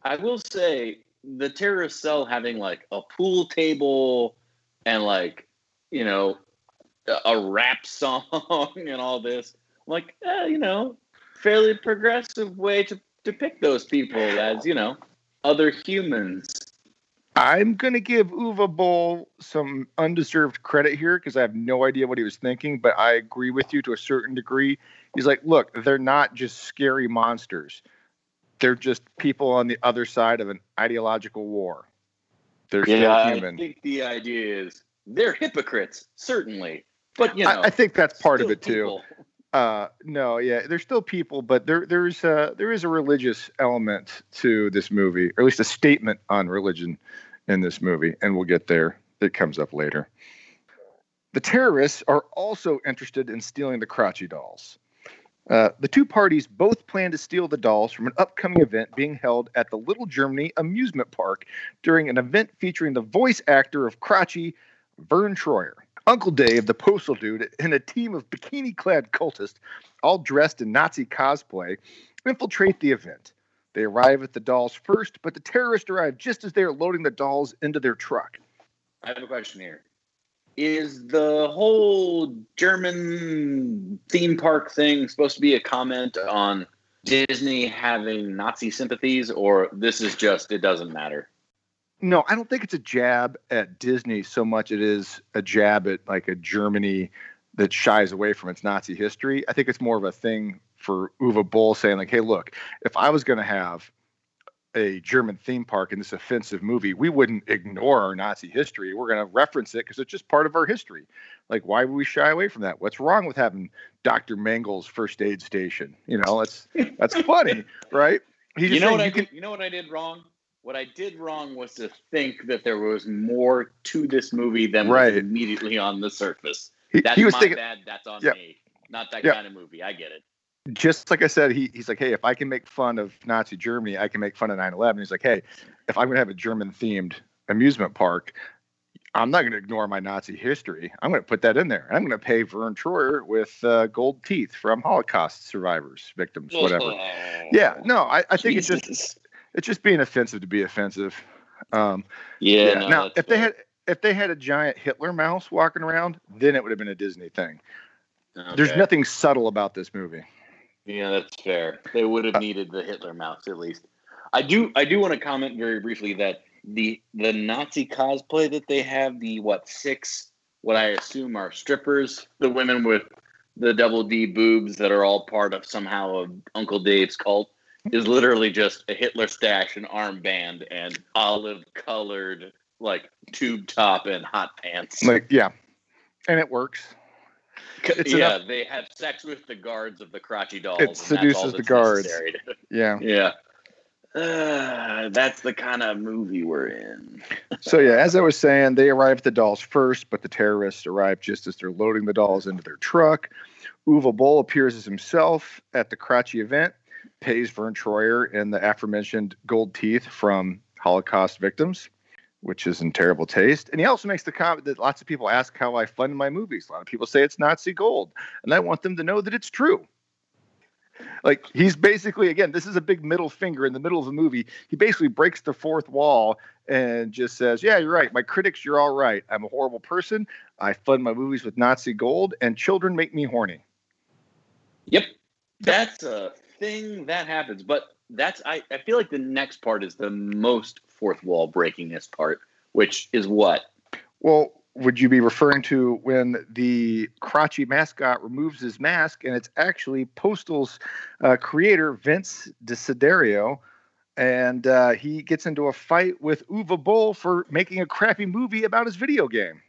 I will say the terrorist cell having like a pool table and like you know a- rap song and all this. I'm like, eh, you know, fairly progressive way to depict those people as you know other humans. I'm going to give Uva Boll some undeserved credit here because I have no idea what he was thinking, but I agree with you to a certain degree. He's like, look, they're not just scary monsters. They're just people on the other side of an ideological war. They're Yeah, still I think the idea is they're hypocrites, certainly, but you know, I, I think that's part of it too. Uh, no, yeah, there's still people, but there there's uh, there is a religious element to this movie, or at least a statement on religion in this movie, and we'll get there. It comes up later. The terrorists are also interested in stealing the Krotchy dolls. Uh, the two parties both plan to steal the dolls from an upcoming event being held at the Little Germany amusement park during an event featuring the voice actor of Krotchy, Vern Troyer. Uncle Dave, the postal dude, and a team of bikini clad cultists, all dressed in Nazi cosplay, infiltrate the event. They arrive at the dolls first, but the terrorists arrive just as they are loading the dolls into their truck. I have a question here. Is the whole German theme park thing supposed to be a comment on Disney having Nazi sympathies, or this is just it doesn't matter? No, I don't think it's a jab at Disney so much it is a jab at like a Germany that shies away from its Nazi history. I think it's more of a thing for Uwe Boll saying like, "Hey, look, if I was going to have a German theme park in this offensive movie, we wouldn't ignore our Nazi history. We're going to reference it because it's just part of our history. Like, why would we shy away from that? What's wrong with having Dr. Mengele's first aid station? You know, that's that's funny, right? He's You know saying what I you can- you know what I did wrong? What I did wrong was to think that there was more to this movie than Right. was immediately on the surface. he, That's he was my thinking bad. That's on Yeah. me. Not that Yeah. kind of movie. I get it. just like I said, he, he's like, hey, if I can make fun of Nazi Germany, I can make fun of 9 11. He's like, hey, if I'm going to have a German themed amusement park, I'm not going to ignore my Nazi history. I'm going to put that in there. I'm going to pay Vern Troyer with uh, gold teeth from Holocaust survivors, victims, whatever. Yeah, no, I, I think it's just Jesus. It's just being offensive to be offensive. Um, Yeah. yeah. no, now, if they fair. had if they had a giant Hitler mouse walking around, then it would have been a Disney thing. There's nothing subtle about this movie. Yeah, that's fair. They would Uh, have needed the Hitler mouse at least. I do. I do want to comment very briefly that the the Nazi cosplay that they have, the what six, what I assume are strippers, the women with the double D boobs that are all part of somehow of Uncle Dave's cult, is literally just a Hitler stash, an armband, and olive colored like tube top and hot pants. Like, yeah, and it works. it's yeah, enough- they have sex with the guards of the Krotchy dolls. It and that's all seduces the guards. to- Yeah. yeah. Uh, that's the kind of movie we're in. So yeah, as I was saying, they arrive at the dolls first, but the terrorists arrive just as they're loading the dolls into their truck. Uwe Boll appears as himself at the Krotchy event, pays Vern Troyer and the aforementioned gold teeth from Holocaust victims, which is in terrible taste. And he also makes the comment that lots of people ask how I fund my movies. A lot of people say it's Nazi gold, and I want them to know that it's true. Like he's basically again, this is a big middle finger in the middle of the movie. He basically breaks the fourth wall and just says, "Yeah, you're right. My critics, you're all right. I'm a horrible person. I fund my movies with Nazi gold, and children make me horny." Yep. That's a thing that happens. But that's I, I feel like the next part is the most fourth wall breakingest part, which is what? Well, would you be referring to when the Krotchy mascot removes his mask and it's actually Postal's uh, creator, Vince DeSiderio, and uh, he gets into a fight with Uva Boll for making a crappy movie about his video game?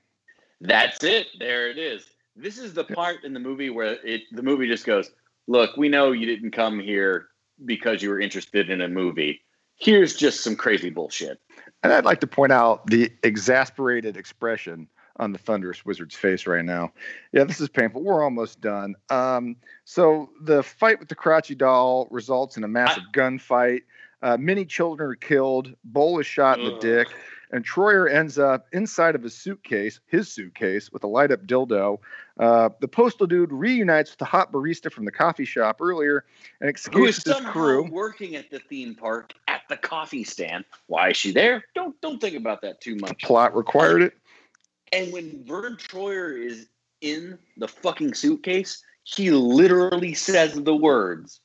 That's it. There it is. This is the part in the movie where it the movie just goes, "Look, we know you didn't come here because you were interested in a movie. Here's just some crazy bullshit." And I'd like to point out the exasperated expression on the Thunderous Wizard's face right now. Yeah, this is painful. We're almost done. Um, so the fight with the Krotchy doll results in a massive gunfight. Uh, many children are killed. Boll is shot in the dick. And Troyer ends up inside of his suitcase, his suitcase, with a light up dildo. Uh, the postal dude reunites with the hot barista from the coffee shop earlier and escapes his crew. working at the theme park at the coffee stand? Why is she there? Don't don't think about that too much. Plot required it. And when Vern Troyer is in the fucking suitcase, he literally says the words,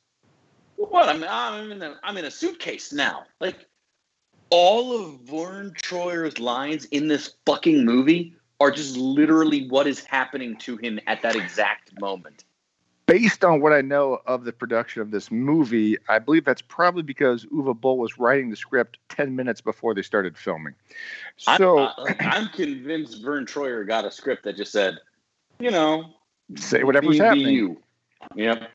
"What? I'm I'm in a I'm in a suitcase now." Like all of Vern Troyer's lines in this fucking movie are just literally what is happening to him at that exact moment. based on what I know of the production of this movie, I believe that's probably because Uwe Boll was writing the script 10 minutes before they started filming. So, I'm, I, I'm convinced Vern Troyer got a script that just said, you know, say whatever's happening. Yep.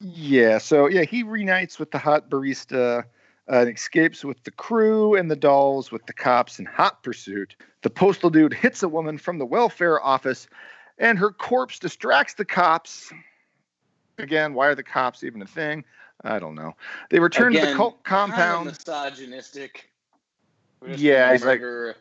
Yeah, so yeah, he reunites with the hot barista uh, and escapes with the crew and the dolls with the cops in hot pursuit. The postal dude hits a woman from the welfare office, and her corpse distracts the cops. Again, why are the cops even a thing? I don't know. They return to the Again, cult compound. misogynistic. Yeah, he's like- murder-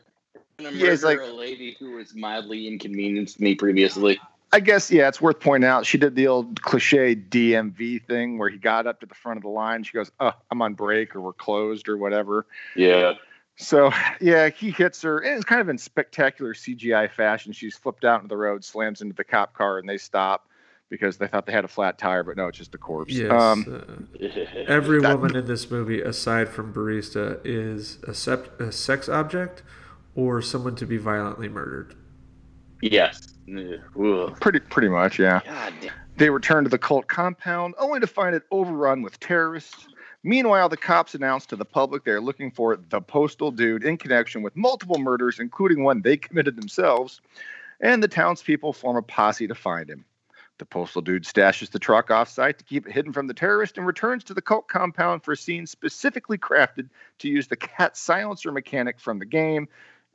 Yeah, he's like- a lady who was mildly inconvenienced me previously. I guess yeah, it's worth pointing out. She did the old cliche DMV thing where he got up to the front of the line. She goes, "Oh, I'm on break, or we're closed, or whatever." Yeah. So yeah, he hits her, and it's kind of in spectacular CGI fashion. She's flipped out into the road, slams into the cop car, and they stop because they thought they had a flat tire, but no, it's just a corpse. Yes. Um, uh, every That- woman in this movie, aside from barista, is a, sep- a sex object or someone to be violently murdered. Yes. Ugh. pretty pretty much, yeah. They return to the cult compound, only to find it overrun with terrorists. Meanwhile, the cops announce to the public they're looking for the postal dude in connection with multiple murders, including one they committed themselves, and the townspeople form a posse to find him. The postal dude stashes the truck off site to keep it hidden from the terrorist and returns to the cult compound for a scene specifically crafted to use the cat silencer mechanic from the game.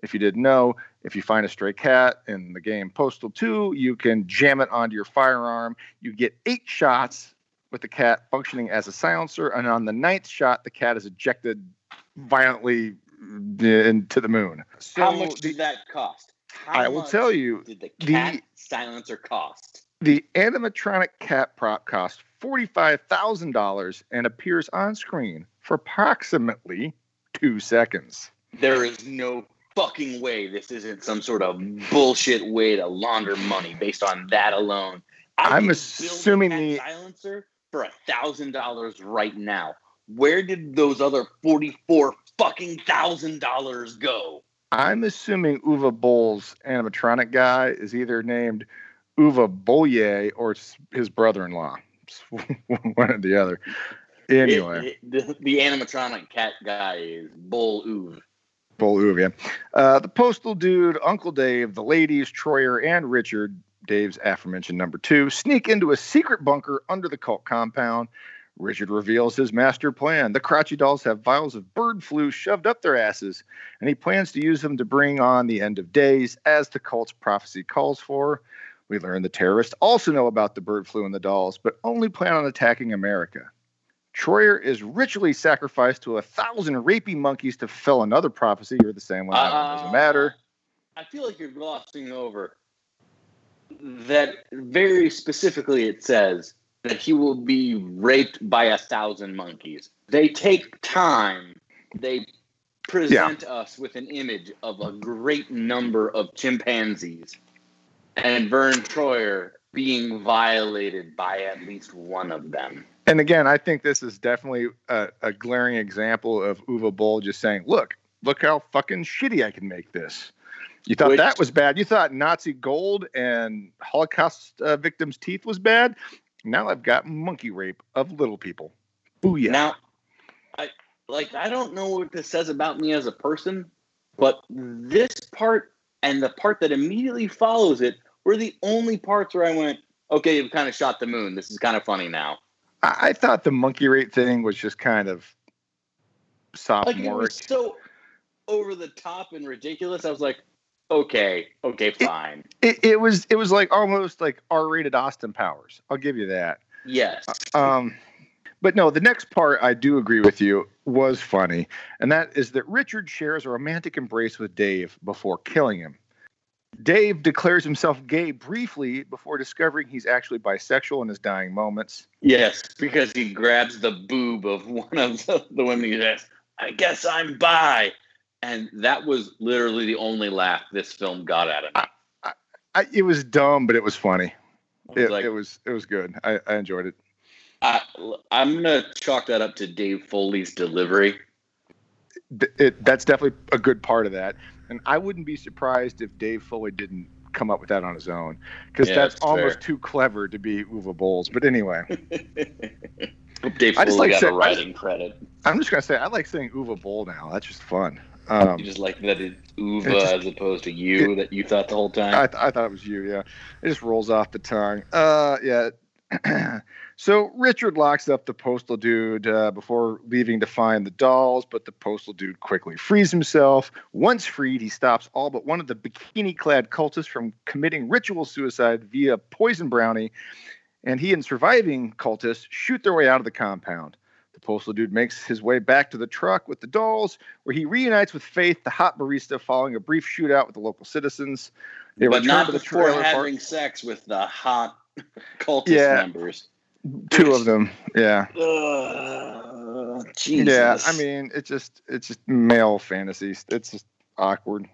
If you didn't know, if you find a stray cat in the game Postal 2, you can jam it onto your firearm. You get eight shots with the cat functioning as a silencer, and on the ninth shot, the cat is ejected violently uh, into the moon. So How much the- did that cost? How I will much tell you, Did the the- cat silencer cost? the animatronic cat prop cost $45,000 and appears on screen for approximately two seconds. There is no fucking way this isn't some sort of bullshit way to launder money based on that alone. I I'm could assuming the- silencer for a thousand dollars right now. Where did those other forty-four fucking thousand dollars go? I'm assuming Uva Boll's animatronic guy is either named Uva Bolle or his brother-in-law. One or the other. Anyway, It- it- the, the animatronic cat guy is Bull Uve. Yeah. Uh, the postal dude, Uncle Dave, the ladies, Troyer, and Richard, Dave's aforementioned number two, sneak into a secret bunker under the cult compound. Richard reveals his master plan. The Krotchy dolls have vials of bird flu shoved up their asses, and he plans to use them to bring on the end of days, as the cult's prophecy calls for. We learn the terrorists also know about the bird flu and the dolls, but only plan on attacking America. Troyer is ritually sacrificed to a thousand rapey monkeys to fulfill another prophecy. You're the same one. one doesn't matter. Uh, I feel like you're glossing over that very specifically it says that he will be raped by a thousand monkeys. They take time. They present us with an image of a great number of chimpanzees and Vern Troyer being violated by at least one of them. And again, I think this is definitely a, a glaring example of Uva Boll just saying, "Look, look how fucking shitty I can make this." You thought Which- that was bad. You thought Nazi gold and Holocaust uh, victims' teeth was bad. Now I've got monkey rape of little people. Booyah! Now, I like I don't know what this says about me as a person, but this part and the part that immediately follows it were the only parts where I went, okay, you've kind of shot the moon. This is kind of funny now. I, I thought the monkey rate thing was just kind of Like it was so over the top and ridiculous. I was like, okay, okay, fine. it, it was it was like almost like R-rated Austin Powers. I'll give you that. yes. Um, but no, the next part I do agree with you was funny, and that is that Richard shares a romantic embrace with Dave before killing him. Dave declares himself gay briefly before discovering he's actually bisexual in his dying moments. Yes, because he grabs the boob of one of the, the women. He says, "I guess I'm bi," and that was literally the only laugh this film got out of me. I, it was dumb, but it was funny. I was It, like, it was it was good. I, I enjoyed it. I, I'm gonna chalk that up to Dave Foley's delivery. It. That's definitely a good part of that, and I wouldn't be surprised if Dave Foley didn't come up with that on his own because Yeah, that's that's almost fair. too clever to be Uva Bolls. But anyway. Dave I just Foley like got say- a writing credit. I'm just gonna say I like saying Uva Boll now. That's just fun. Um, You just like that it's Uva It just- as opposed to you that you thought the whole time. I, th- I thought it was you. Yeah, it just rolls off the tongue. Uh, yeah. so Richard locks up the postal dude uh, before leaving to find the dolls, but the postal dude quickly frees himself. Once freed, he stops all but one of the bikini-clad cultists from committing ritual suicide via poison brownie, and he and surviving cultists shoot their way out of the compound. The postal dude makes his way back to the truck with the dolls, where he reunites with Faith, the hot barista, following a brief shootout with the local citizens. They but not to the before trailer park. having sex with the hot cultist Yeah. members. Two of them, yeah, Ugh, Jesus. yeah. I mean, it's just it's just male fantasies. It's just awkward.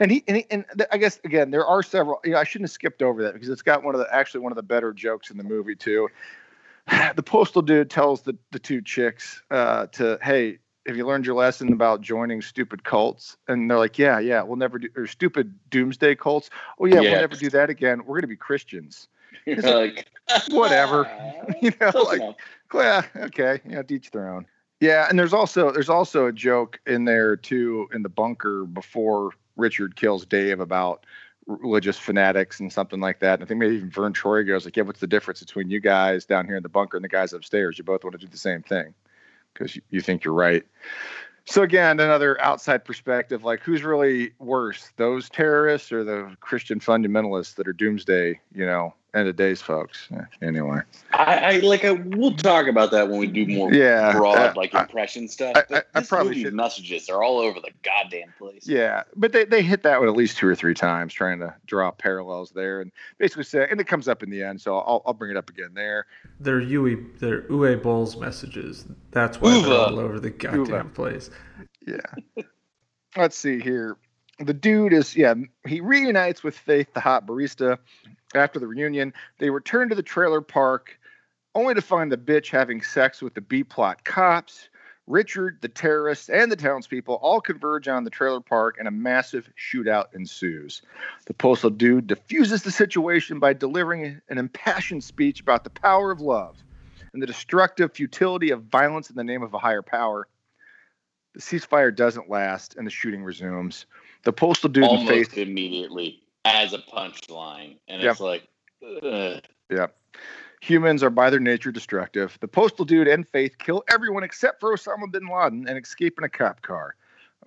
And he and, he, and th- I guess again there are several. You know, I shouldn't have skipped over that because it's got one of the actually one of the better jokes in the movie too. The postal dude tells the the two chicks uh, to hey. Have you learned your lesson about joining stupid cults? And they're like, yeah, yeah, we'll never do, or stupid doomsday cults. Oh yeah, Yeah. we'll never do that again. We're gonna be Christians. You're like Whatever. Ah. you know, Close like enough. yeah, okay, yeah, to each their own. Yeah, and there's also there's also a joke in there too in the bunker before Richard kills Dave about religious fanatics and something like that. And I think maybe even Vern Troy goes like, "Yeah, what's the difference between you guys down here in the bunker and the guys upstairs? You both want to do the same thing because you, you think you're right." So again, another outside perspective, like who's really worse, those terrorists or the Christian fundamentalists that are doomsday, you know, end of days folks? Anyway, I, I like. I, we'll talk about that when we do more yeah, broad, uh, like I- impression stuff. I- but I- I this probably movie's should- messages are all over the goddamn place. Yeah, but they, they hit that one at least two or three times, trying to draw parallels there, and basically say, and it comes up in the end, so I'll, I'll bring it up again there. They're Yui, they're Uwe Boll's messages. That's why they're all over the goddamn Uwe. place. Yeah. Let's see here. The dude is yeah. He reunites with Faith, the hot barista. After the reunion, they return to the trailer park, only to find the bitch having sex with the B plot cops. Richard, the terrorists, and the townspeople all converge on the trailer park, and a massive shootout ensues. The postal dude diffuses the situation by delivering an impassioned speech about the power of love and the destructive futility of violence in the name of a higher power. The ceasefire doesn't last, and the shooting resumes. The postal dude Almost immediately as a punchline, and Yep. it's like, ugh. Yep. Humans are by their nature destructive. The postal dude and Faith kill everyone except for Osama bin Laden and escape in a cop car.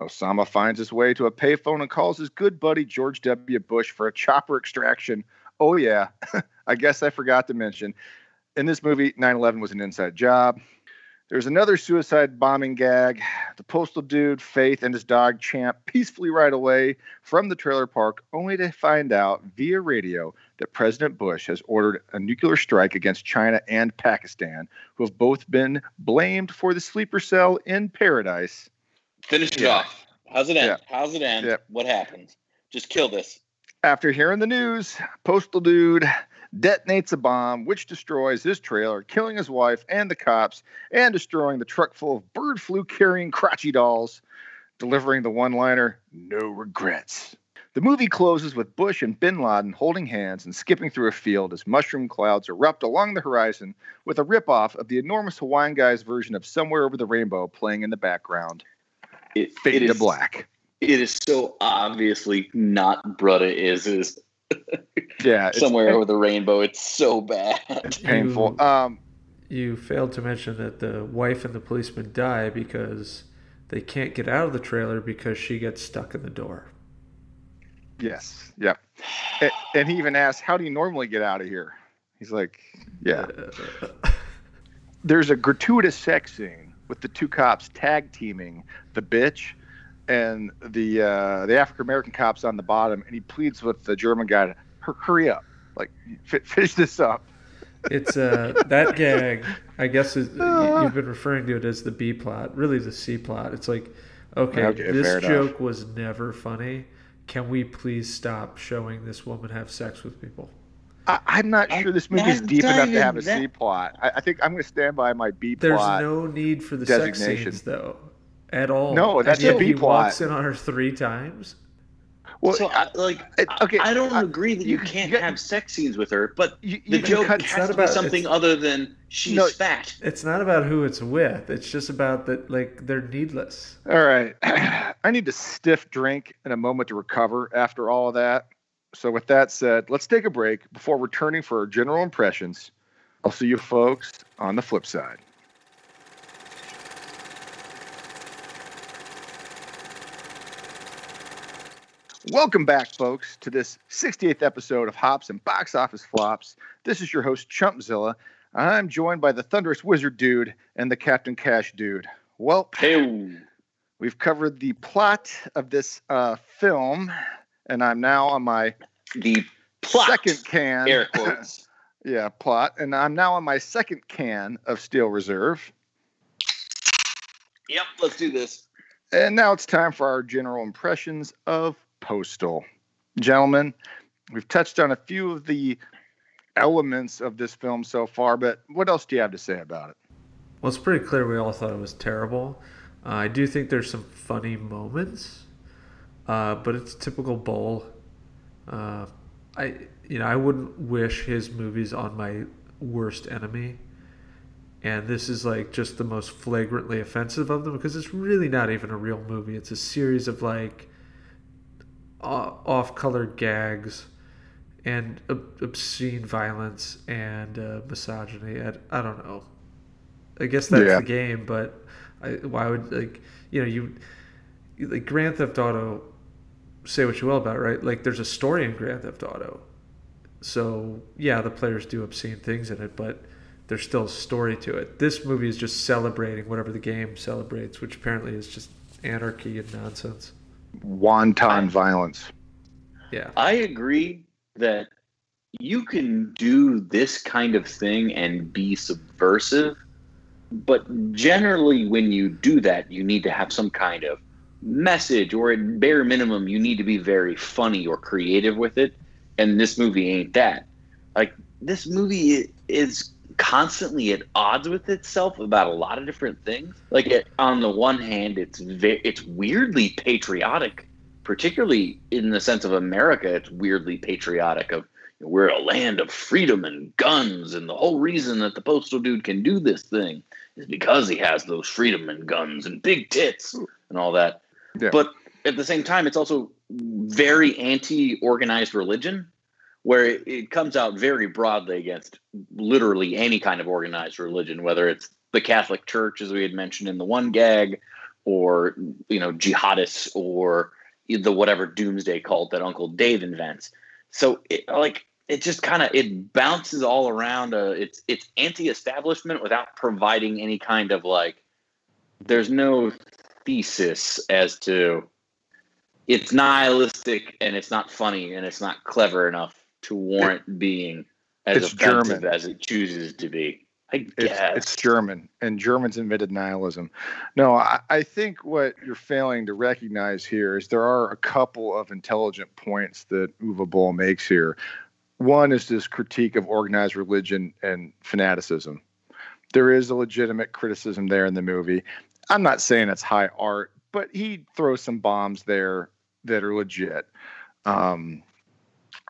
Osama finds his way to a payphone and calls his good buddy George W. Bush for a chopper extraction. Oh, yeah. I guess I forgot to mention. In this movie, 9 11 was an inside job. There's another suicide bombing gag. The postal dude, Faith, and his dog Champ peacefully ride away from the trailer park, only to find out via radio that President Bush has ordered a nuclear strike against China and Pakistan, who have both been blamed for the sleeper cell in paradise. finish it Yeah. off. How's it end? Yeah. How's it end? Yeah. What happens? Just kill this. After hearing the news, Postal Dude detonates a bomb which destroys his trailer, killing his wife and the cops, and destroying the truck full of bird flu carrying Krotchy dolls, delivering the one liner, no regrets. The movie closes with Bush and bin Laden holding hands and skipping through a field as mushroom clouds erupt along the horizon, with a ripoff of the enormous Hawaiian Guys version of Somewhere Over the Rainbow playing in the background. It, faded to black. It is so obviously not Brutta is is Yeah, somewhere over the rainbow. It's so bad. it's painful. You- Um, You failed to mention that the wife and the policeman die because they can't get out of the trailer because she gets stuck in the door. yes, yep. And, and he even asks, "How do you normally get out of here?" He's like, "Yeah." There's a gratuitous sex scene with the two cops tag teaming the bitch and the uh, the African American cops on the bottom, and he pleads with the German guy hurry up, like fi- finish this up. It's uh that gag. I guess is, you- you've been referring to it as the B plot, really the C plot. It's like, okay, Okay, fair this enough. joke was never funny. Can we please stop showing this woman have sex with people? I, I'm not sure this movie is deep enough to have a that- C plot. I, I think I'm going to stand by my B There's plot. There's no need for the sex scenes though, at all. No, that's and the yet he B plot. walks in on her three times. well, so I, like, it- okay, I don't I- agree that you- you, can't you got- have sex scenes with her, but you, the you can joke cut. Has to about- be something other than she's No. fat. It's not about who it's with. It's just about that like they're needless. All right, I need a stiff drink and a moment to recover after all of that. So, with that said, let's take a break before returning for our general impressions. I'll see you folks on the flip side. Welcome back, folks, to this 68th episode of Hops and Box Office Flops. This is your host, Chumpzilla. I'm joined by the Thunderous Wizard Dude and the Captain Cash Dude. Well, Hey, We've covered the plot of this uh, film, and I'm now on my the plot. second can. air quotes. yeah, plot, and I'm now on my second can of Steel Reserve. yep, let's do this. And now it's time for our general impressions of Postal. Gentlemen, we've touched on a few of the elements of this film so far, but what else do you have to say about it? Well, it's pretty clear we all thought it was terrible. Uh, I do think there's some funny moments, uh, but it's typical Boll. Uh, I you know I wouldn't wish his movies on my worst enemy, and this is like just the most flagrantly offensive of them because it's really not even a real movie. It's a series of like off-color gags and ob- obscene violence and uh, misogyny. I, I don't know. I guess that's Yeah. the game, but I, why would like you know you you- like Grand Theft Auto? Say what you will about it, right? Like there's a story in Grand Theft Auto, so yeah, the players do obscene things in it, but there's still a story to it. This movie is just celebrating whatever the game celebrates, which apparently is just anarchy and nonsense. Wanton violence. Yeah, I agree that you can do this kind of thing and be subversive, but generally, when you do that, you need to have some kind of message, or at bare minimum, you need to be very funny or creative with it. And this movie ain't that. Like, this movie is constantly at odds with itself about a lot of different things. Like, it, on the one hand, it's ve- it's weirdly patriotic particularly in the sense of America, it's weirdly patriotic. Of you know, we're a land of freedom and guns, and the whole reason that the postal dude can do this thing is because he has those freedom and guns and big tits and all that. Yeah. But at the same time, it's also very anti-organized religion, where it, it comes out very broadly against literally any kind of organized religion, whether it's the Catholic Church, as we had mentioned in the one gag, or you know jihadists or the whatever doomsday cult that Uncle Dave invents. So it, like it just kind of it bounces all around. Uh, it's it's anti-establishment without providing any kind of like. There's no thesis as to. It's nihilistic and it's not funny and it's not clever enough to warrant being as It's offensive German. as it chooses to be. I It's, guess it's German, and Germans invented nihilism. No, I, I think what you're failing to recognize here is there are a couple of intelligent points that Uwe Boll makes here. One is this critique of organized religion and fanaticism. There is a legitimate criticism there in the movie. I'm not saying it's high art, but he throws some bombs there that are legit. Um,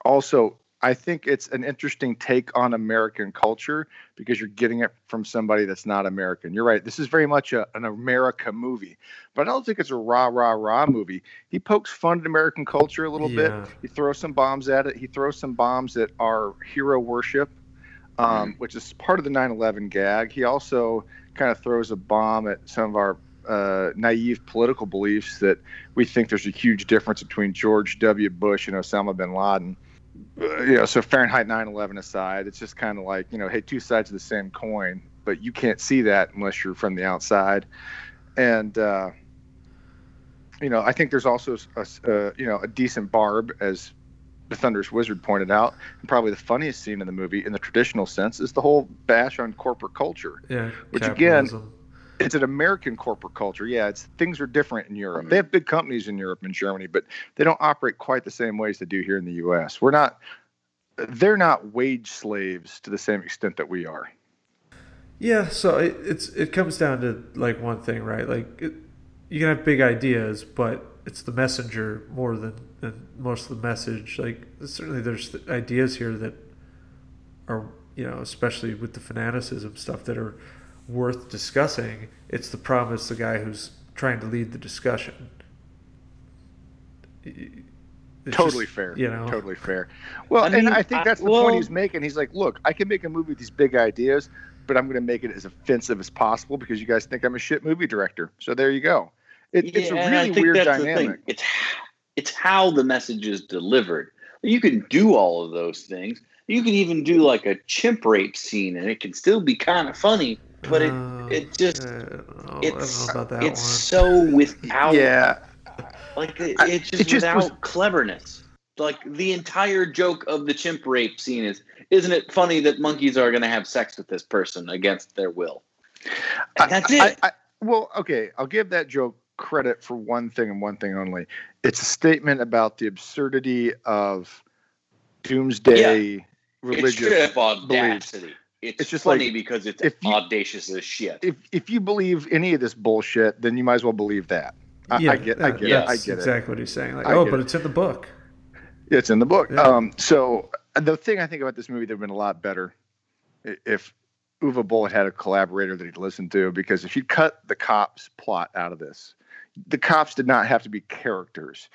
also, I think it's an interesting take on American culture because you're getting it from somebody that's not American. You're right. This is very much a, an America movie, but I don't think it's a rah rah rah movie. He pokes fun at American culture a little Yeah. bit. He throws some bombs at it. He throws some bombs at our hero worship, um, which is part of the 9/11 gag. He also kind of throws a bomb at some of our uh, naive political beliefs that we think there's a huge difference between George W. Bush and Osama bin Laden. Uh, you know, so Fahrenheit 9/11 aside, it's just kind of like you know, hey, two sides of the same coin, but you can't see that unless you're from the outside. And uh, you know, I think there's also a, uh, you know a decent barb, as the Thunderous Wizard pointed out, and probably the funniest scene in the movie, in the traditional sense, is the whole bash on corporate culture Yeah. Which again- capitalism. It's an American corporate culture. Yeah, it's things are different in Europe. Mm-hmm. They have big companies in Europe and Germany, but they don't operate quite the same ways they do here in the U.S. We're not. They're not wage slaves to the same extent that we are. Yeah, so it, it's it comes down to like one thing, right? Like it, you can have big ideas, but it's the messenger more than, than most of the message. Like certainly there's ideas here that are you know, especially with the fanaticism stuff that are worth discussing. It's the problem. It's the guy who's trying to lead the discussion. It's totally just, fair. You know, totally fair. Well, I mean, and I think I- that's the well- point he's making. He's like, look, I can make a movie with these big ideas, but I'm going to make it as offensive as possible because you guys think I'm a shit movie director. So there you go. It, it's a Yeah, I really think weird that's the thing. dynamic. It's it's how the message is delivered. You can do all of those things. You can even do like a chimp rape scene, and it can still be kind of funny. But it Uh, it just I don't know, it's I don't know about that it's one. so without Yeah, like it, I- it's it just just without was- cleverness. Like the entire joke of the chimp rape scene is, isn't it funny that monkeys are going to have sex with this person against their will? And that's it. I, I, well, okay, I'll give that joke credit for one thing and one thing only. It's a statement about the absurdity of doomsday it's religious. straight up audacity. It's, It's just funny like, because it's if you- audacious as shit. If if you believe any of this bullshit, then you might as well believe that. I, yeah, I get, I get, yeah, it. I that's get it. exactly what he's saying. Like, I oh, but it. it's in the book. It's in the book. Yeah. Um, so the thing I think about this movie, they've been a lot better if Uwe Boll had had a collaborator that he'd listened to, because if you cut the cops plot out of this, the cops did not have to be characters.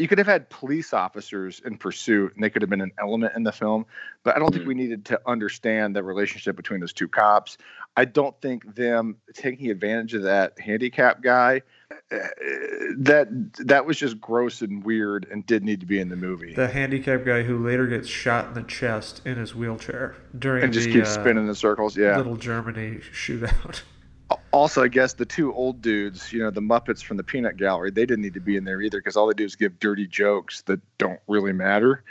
You could have had police officers in pursuit, and they could have been an element in the film. But I don't think Mhm. we needed to understand the relationship between those two cops. I don't think them taking advantage of that handicap guy. uh, That that was just gross and weird, and did need to be in the movie. The handicapped guy who later gets shot in the chest in his wheelchair during and just the keeps uh, spinning in circles. Yeah. little Germany shootout. Also, I guess the two old dudes, you know, the Muppets from the Peanut Gallery, they didn't need to be in there either because all they do is give dirty jokes that don't really matter.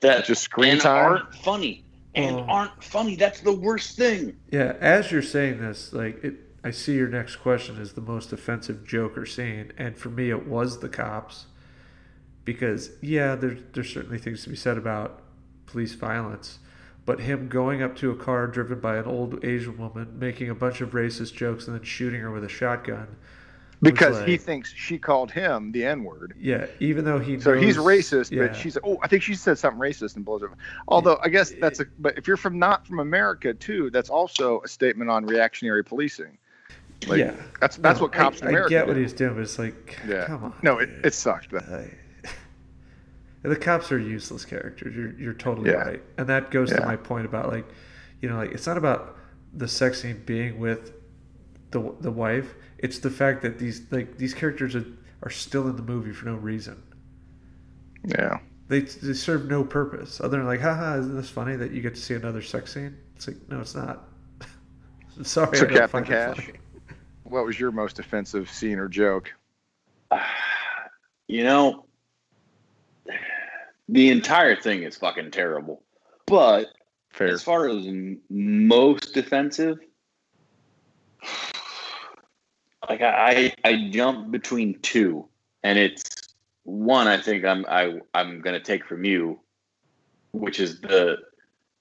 that just screen and time? aren't funny and Oh. aren't funny. That's the worst thing. Yeah, as you're saying this, like it, I see your next question is the most offensive Joker scene, and for me, it was the cops, because yeah, there's there's certainly things to be said about police violence, but him going up to a car driven by an old Asian woman, making a bunch of racist jokes, and then shooting her with a shotgun. Because he thinks she called him the N word. Yeah, even though he So he's racist, yeah. but she's oh, I think she said something racist and blows it. Up. Although I guess that's a but if you're from not from America too, that's also a statement on reactionary policing. Like, yeah, That's that's No, what cops I, in America I get what he's doing, but it's like, Yeah. come on. No, it, it sucked. But I- the cops are useless characters. You're you're totally Yeah. right, and that goes to my point about like, you know, like it's not about the sex scene being with the the wife. It's the fact that these like these characters are, are still in the movie for no reason. yeah. They they serve no purpose other than like, haha, isn't this funny that you get to see another sex scene? It's like, no, it's not. I'm sorry. So I don't Captain Cash? What was your most offensive scene or joke? You know, the entire thing is fucking terrible. But Fair. as far as most defensive, like I, I, I jump between two, and it's one I think I'm I I'm gonna take from you, which is the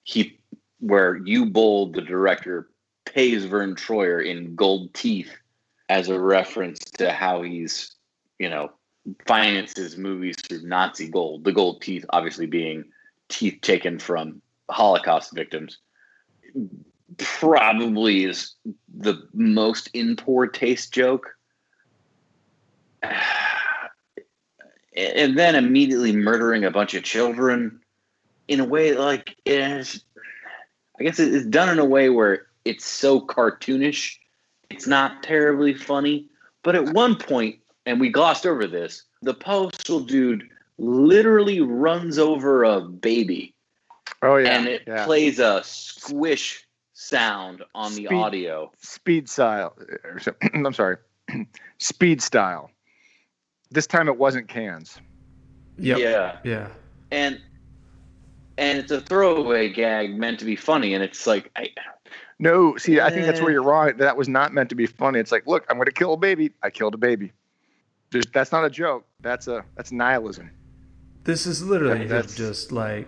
he where Uwe Boll the director pays Vern Troyer in gold teeth as a reference to how he's you know finances movies through Nazi gold. The gold teeth obviously being teeth taken from Holocaust victims probably is the most in poor taste joke. And then immediately murdering a bunch of children in a way like is I guess it's done in a way where it's so cartoonish, it's not terribly funny. But at one point, and we glossed over this, the postal dude literally runs over a baby Oh yeah, and it yeah. plays a squish sound on the audio. speed style. I'm sorry, speed style. This time it wasn't cans. Yep. Yeah. Yeah. And and it's a throwaway gag meant to be funny and it's like I No, see, I think that's where Eh. you're wrong. That was not meant to be funny. It's like, look, I'm going to kill a baby. I killed a baby. There's, that's not a joke. That's a that's nihilism. This is literally That- him that's- just like,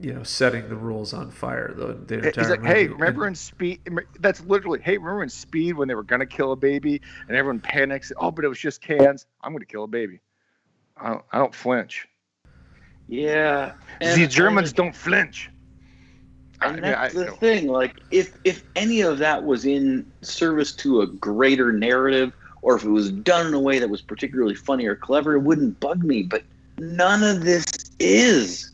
you know, setting the rules on fire. The, the He's entire like, hey, movie. remember in Speed? That's literally, hey, remember in Speed when they were going to kill a baby and everyone panics? Oh, but it was just cans. I'm going to kill a baby. I don't, I don't flinch. yeah. the Germans don't flinch. I And mean, that's I- the thing. Like, if if any of that was in service to a greater narrative, or if it was done in a way that was particularly funny or clever, it wouldn't bug me. But none of this is.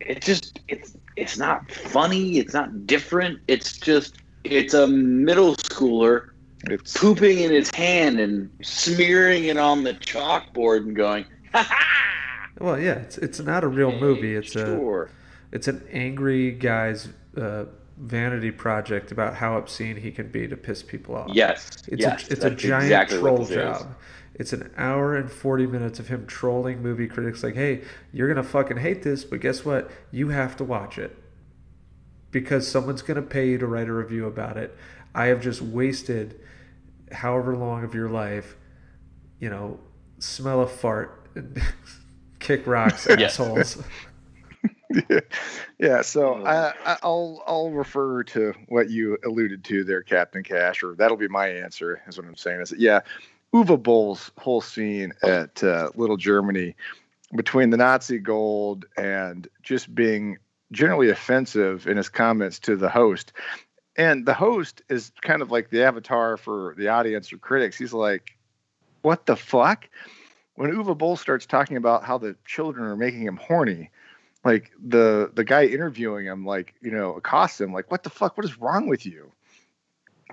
It just it's it's not funny. It's not different. It's just it's a middle schooler It's, pooping in his hand and smearing it on the chalkboard and going, ha ha. Well, yeah, it's it's not a real movie. It's a it's an angry guy's uh, vanity project about how obscene he can be to piss people off. Yes. It's yes, a it's a giant exactly troll this is. job. It's an hour and forty minutes of him trolling movie critics like, "Hey, you're gonna fucking hate this, but guess what? You have to watch it because someone's gonna pay you to write a review about it. I have just wasted however long of your life, you know, smell a fart, and kick rocks, assholes." yeah, so I, I- I'll I'll refer to what you alluded to there, Captain Cash, or that'll be my answer. Is what I'm saying. Is that, yeah, Uwe Boll's whole scene at uh, Little Germany between the Nazi gold and just being generally offensive in his comments to the host. And the host is kind of like the avatar for the audience or critics. He's like, "What the fuck?" When Uwe Boll starts talking about how the children are making him horny, like the the guy interviewing him like you know accosts him like what the fuck? What is wrong with you?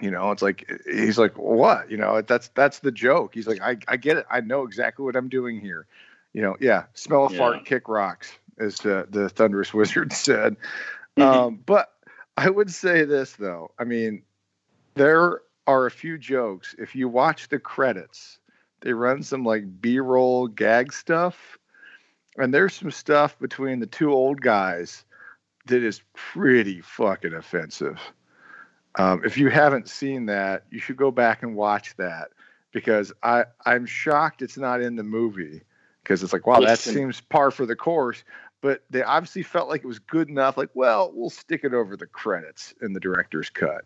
You know it's like he's like what? You know that's that's the joke. He's like i, I get it. I know exactly what i'm doing here. You know yeah smell a Yeah. fart kick rocks as the, the thunderous wizard said. Um, but i would say this though. I mean there are a few jokes. If you watch the credits they run some like b-roll gag stuff and there's some stuff between the two old guys that is pretty fucking offensive. Um, if you haven't seen that, you should go back and watch that because I I'm shocked it's not in the movie because it's like wow that Listen. seems par for the course, but they obviously felt like it was good enough. Like well we'll stick it over the credits in the director's cut.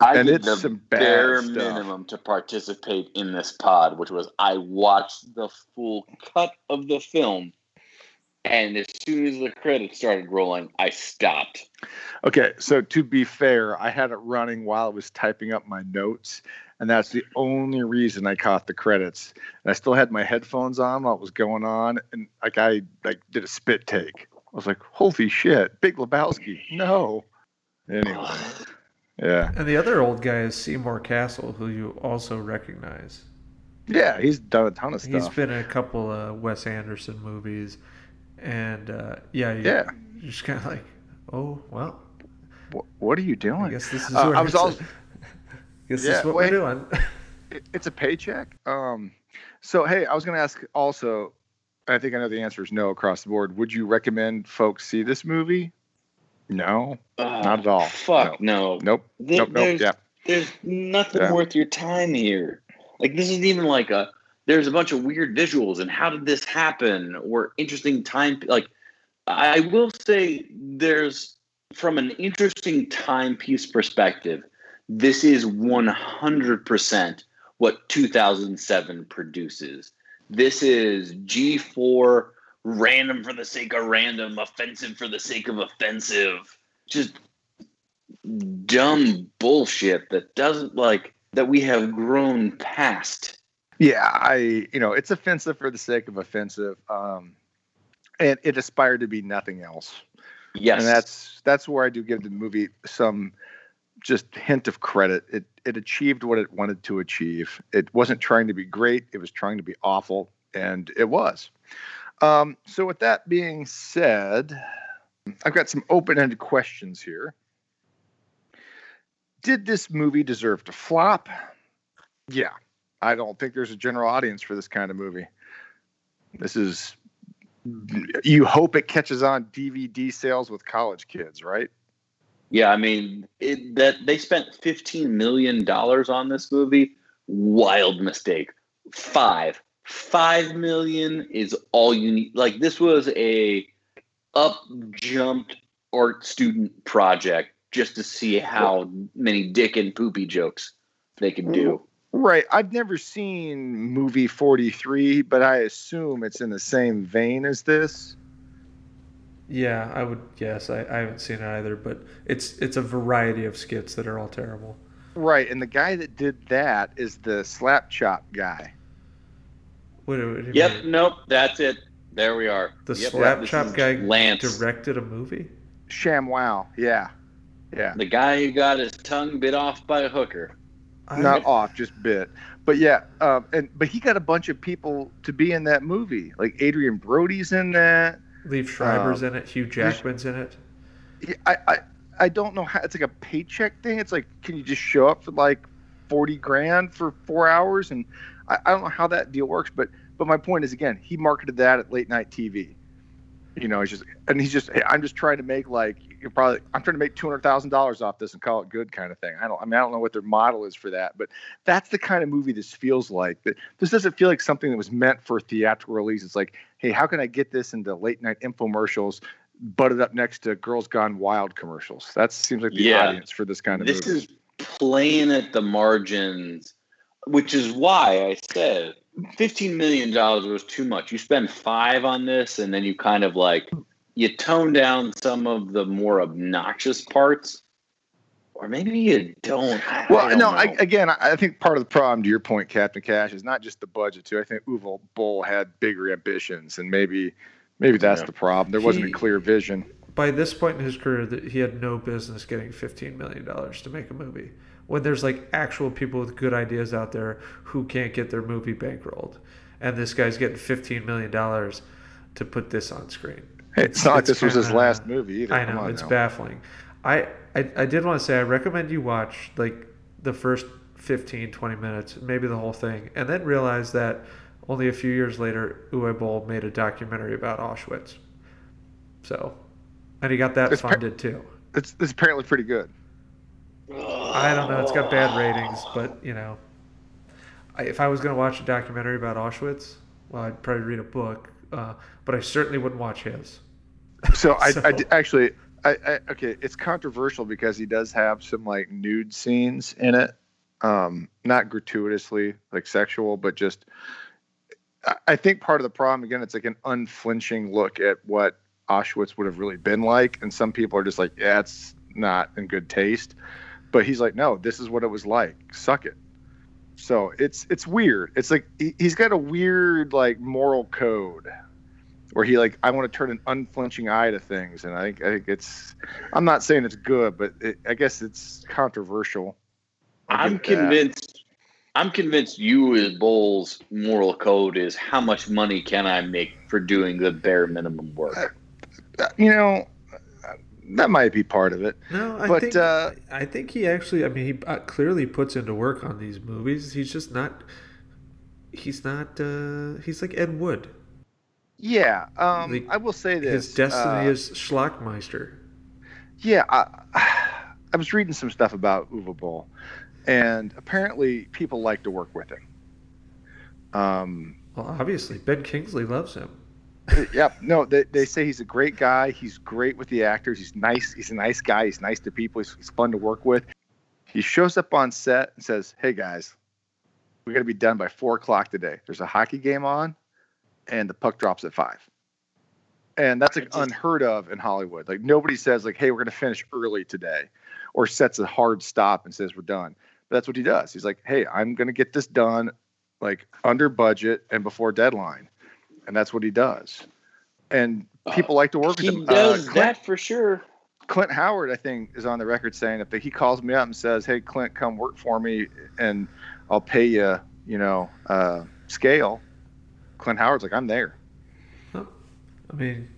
I And did it's the some bad bare stuff. minimum to participate in this pod, which was I watched the full cut of the film, and as soon as the credits started rolling, I stopped. Okay, so to be fair, I had it running while I was typing up my notes, and that's the only reason I caught the credits. And I still had my headphones on while it was going on, and like I like did a spit take. I was like, "Holy shit, Big Lebowski!" No. Anyway, yeah, And the other old guy is Seymour Cassel, who you also recognize. yeah, he's done a ton of stuff. He's been in a couple of Wes Anderson movies, and uh, yeah, you, Yeah. you're just kind of like, oh well, Wh- what are you doing? I guess this is Uh, I was it's- also guess this Yeah, is what wait. we're doing. it- it's a paycheck. Um, so hey, I was going to ask also. I think I know the answer is no across the board. Would you recommend folks see this movie? No, not at all. Fuck no. Nope. There- nope. Nope. there's, Yeah. there's nothing Yeah. worth your time here. Like this isn't even like a. There's a bunch of weird visuals and how did this happen or interesting time. Like I will say, there's from an interesting timepiece perspective. This is 100% what 2007 produces. This is G4 random for the sake of random, offensive for the sake of offensive. Just dumb bullshit that doesn't like that we have grown past. Yeah, I you know it's offensive for the sake of offensive, um, and it aspired to be nothing else. Yes, and that's that's where I do give the movie some just hint of credit. It it achieved what it wanted to achieve. It wasn't trying to be great. It was trying to be awful, and it was. Um, so with that being said, I've got some open-ended questions here. Did this movie deserve to flop? Yeah, I don't think there's a general audience for this kind of movie. This is you hope it catches on DVD sales with college kids, right? Yeah, I mean it, that they spent 15 million dollars on this movie. Wild mistake. Five, five million is all you need. Like this was a up jumped art student project just to see how many dick and poopy jokes they could do. Right. I've never seen movie 43, but I assume it's in the same vein as this. Yeah, I would guess. I, I haven't seen it either, but it's it's a variety of skits that are all terrible. Right, and the guy that did that is the slap chop guy. What, what Yep, mean? nope, that's it. There we are. The Yep, slap this chop guy Lance, directed a movie. Sham Wow, Yeah. Yeah. the guy who got his tongue bit off by a hooker. I, Not off, just bit. But yeah, um, and but he got a bunch of people to be in that movie. Like Adrien Brody's in that. Liev Schreiber's uh, in it. Hugh Jackman's in it. I, I I don't know how it's like a paycheck thing. It's like can you just show up for like forty grand for four hours? And I, I don't know how that deal works. But but my point is again, he marketed that at late night TV. You know, he's just and he's just I'm just trying to make like you're probably I'm trying to make two hundred thousand dollars off this and call it good kind of thing. I don't I mean I don't know what their model is for that, but that's the kind of movie this feels like. That this doesn't feel like something that was meant for theatrical release. It's like, hey, how can I get this into late night infomercials? butted up next to Girls Gone Wild commercials. That seems like the Yeah. audience for this kind of movie. This movie. is playing at the margins, which is why I said fifteen million dollars was too much. You spend five on this, and then you kind of like you tone down some of the more obnoxious parts, or maybe you don't. I, well, I don't no, know. I, again, I I think part of the problem, to your point, Captain Cash, is not just the budget too. I think Uwe Boll had bigger ambitions, and maybe, maybe that's Yeah. the problem. There wasn't a clear vision. By this point in his career, that he had no business getting fifteen million dollars to make a movie. When there's like actual people with good ideas out there who can't get their movie bankrolled, and this guy's getting fifteen million dollars to put this on screen. It's not like this was his last movie either. I know it's now. baffling. I, I I did want to say I recommend you watch like the first 15, 20 minutes, maybe the whole thing, and then realize that only a few years later, Uwe Boll made a documentary about Auschwitz. So, and he got that It's par- funded too. It's, it's apparently pretty good. I don't know. It's got bad ratings, but you know, I, if I was going to watch a documentary about Auschwitz, well, I'd probably read a book, uh, but I certainly wouldn't watch his. So I, So- I d- actually, I, I okay, it's controversial because he does have some like nude scenes in it, um, not gratuitously like sexual, but just. I- I think part of the problem again, it's like an unflinching look at what Auschwitz would have really been like, and some people are just like, yeah, it's not in good taste, but he's like, no, this is what it was like. Suck it. So it's it's weird. It's like he, he's got a weird like moral code where he like I want to turn an unflinching eye to things, and I think I think it's. I'm not saying it's good, but it, I guess it's controversial. I'm it that. convinced. I'm convinced Uwe Boll's moral code is how much money can I make for doing the bare minimum work. Uh, You know, uh, that might be part of it. No, I But, think uh, I think he actually. I mean, he uh, clearly puts into work on these movies. He's just not. He's not. Uh, he's like Ed Wood. Yeah, um, The- I will say this. His destiny uh, is Schlockmeister. Yeah, I, I was reading some stuff about Uwe Boll, and apparently people like to work with him. Um, Well, obviously, Ben Kingsley loves him. yep. No, they, they say he's a great guy. He's great with the actors. He's nice. He's a nice guy. He's nice to people. He's, he's fun to work with. He shows up on set and says, "Hey guys, we got to be done by four o'clock today. There's a hockey game on, and the puck drops at five. and that's like unheard of in Hollywood. Like nobody says like, "Hey, we're going to finish early today," or sets a hard stop and says we're done. But that's what he does. He's like, "Hey, I'm going to get this done like under budget and before deadline," and that's what he does. And people like to work with He him. Uh, does Clint, that for sure. Clint Howard, I think, is on the record saying that he calls me up and says, "Hey, Clint, come work for me, and I'll pay you, you know, uh, scale." Clint Howard's like, "I'm there." I mean,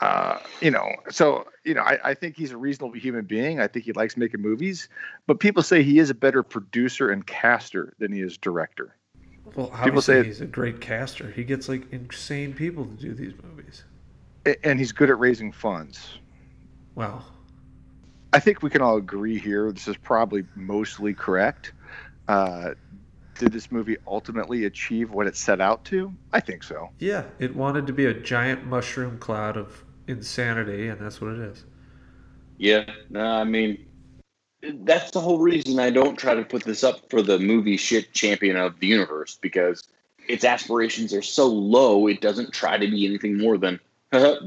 uh, you know, so you know, I, I think he's a reasonable human being. I think he likes making movies, but people say he is a better producer and caster than he is director. Well, obviously say- he's a great caster. He gets like insane people to do these movies. And he's good at raising funds. Wow. I think we can all agree here. This is probably mostly correct. Uh, did this movie ultimately achieve what it set out to? I think so. Yeah, it wanted to be a giant mushroom cloud of insanity, and that's what it is. Yeah, no, I mean, that's the whole reason I don't try to put this up for the movie shit champion of the universe because its aspirations are so low, it doesn't try to be anything more than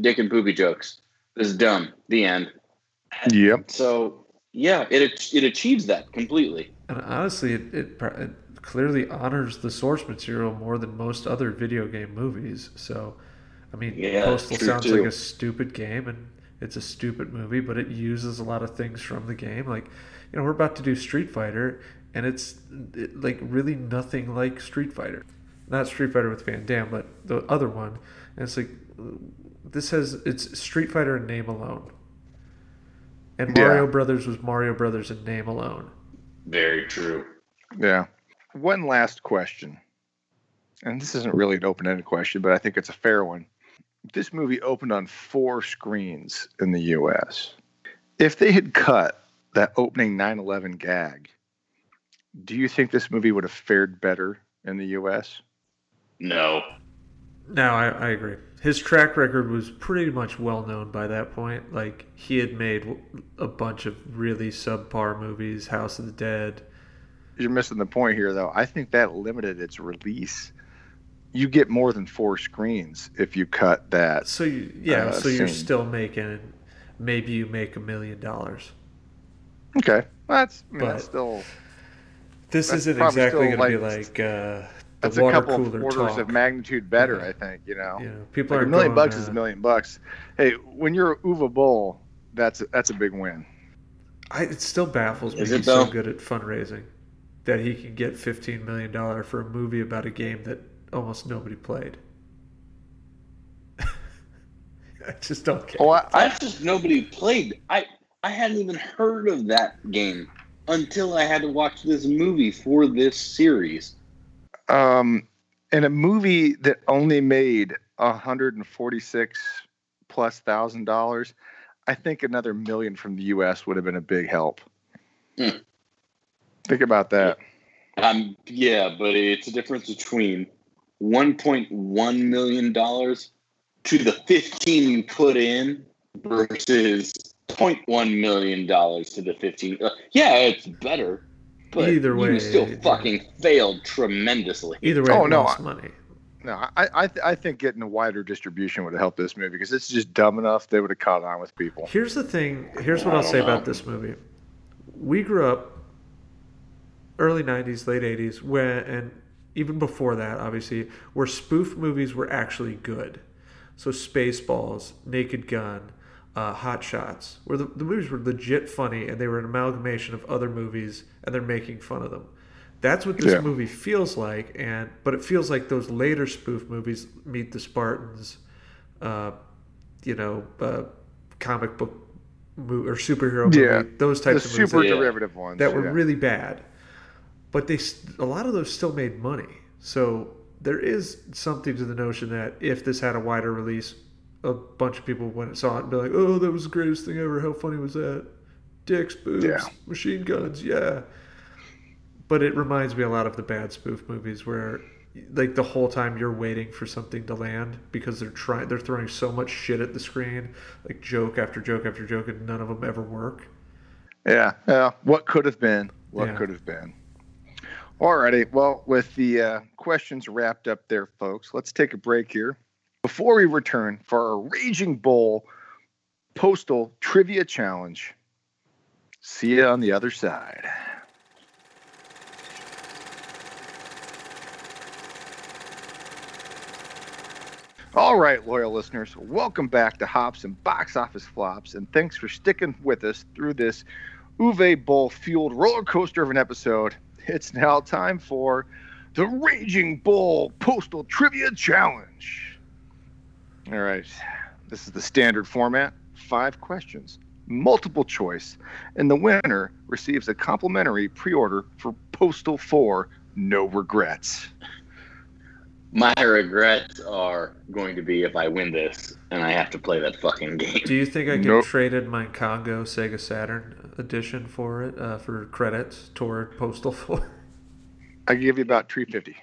dick and poopy jokes. This is dumb. The end. Yep. So, yeah, it it achieves that completely. And honestly, it, it, it clearly honors the source material more than most other video game movies. So, I mean, Yeah, Postal sounds too. like a stupid game, and it's a stupid movie, but it uses a lot of things from the game. Like, you know, we're about to do Street Fighter, and it's it, like really nothing like Street Fighter. Not Street Fighter with Van Damme, but the other one. And it's like, this has, it's Street Fighter in name alone. And Yeah. Mario Brothers was Mario Brothers in name alone. Very true. Yeah. One last question. And this isn't really an open ended question, but I think it's a fair one. This movie opened on four screens in the US. If they had cut that opening 9 11 gag, do you think this movie would have fared better in the US? No. No, I, I agree. His track record was pretty much well known by that point. Like he had made a bunch of really subpar movies, House of the Dead. You're missing the point here, though. I think that limited its release. You get more than four screens if you cut that. So you, yeah, Uh, so you're scene. still making. Maybe you make a million dollars. Okay. That's, I mean, But- that's still. This That's isn't exactly still going to be like- like uh, the That's a couple cooler of orders talk. of magnitude better, Yeah. I think. You know, you know, people like are a million going, bucks is uh, a million bucks. Hey, when you're Uwe Boll, that's that's a big win. I, it still baffles me. Is he's so good at fundraising that he can get fifteen million dollar for a movie about a game that almost nobody played. I just don't care. Oh. I, I just nobody played. I I hadn't even heard of that game until I had to watch this movie for this series. um, in a movie that only made hundred and forty six plus thousand dollars, I think another million from the U.S. would have been a big help. Hmm. Think about that. Um, yeah, but it's a difference between one point one million dollars to the fifteen you put in versus 0.1 million dollars to the fifteen. Uh, yeah, it's better, but Either way, you still yeah. fucking failed tremendously. Either way, Oh, no, I- money. No, I I, th- I think getting a wider distribution would have helped this movie because it's just dumb enough they would have caught on with people. Here's the thing. Here's what I I'll say know. about this movie. We grew up early '90s, late '80s, when and even before that, obviously, where spoof movies were actually good. So Spaceballs, Naked Gun, uh, Hot Shots, where the, the movies were legit funny and they were an amalgamation of other movies and they're making fun of them. That's what this Yeah. movie feels like, and but it feels like those later spoof movies, Meet the Spartans, uh, you know, uh, comic book mo- or superhero movie, Yeah, those The types of movies super Yeah. derivative ones that were yeah. really bad. But they a lot of those still made money. So there is something to the notion that if this had a wider release, a bunch of people went and saw it and be like, "Oh, that was the greatest thing ever! How funny was that? Dicks, boobs, Yeah. machine guns, yeah." But it reminds me a lot of the bad spoof movies where, like, the whole time you're waiting for something to land because they're trying, they're throwing so much shit at the screen, like joke after joke after joke, and none of them ever work. Yeah, yeah. What could have been? What Yeah. could have been? Alrighty. Well, with the uh, questions wrapped up there, folks, let's take a break here. before we return for our Raging Boll Postal Trivia Challenge. See you on the other side. All right, loyal listeners, welcome back to Hops and Box Office Flops, and thanks for sticking with us through this Uwe Boll fueled roller coaster of an episode. It's now time for the Raging Bull Postal Trivia Challenge. All right, this is the standard format five questions, multiple choice, and the winner receives a complimentary pre order for Postal 4 No Regrets. My regrets are going to be if I win this and I have to play that fucking game. Do you think I could Nope. traded my Congo Sega Saturn edition for it uh, for credits toward Postal 4? I give you about 350.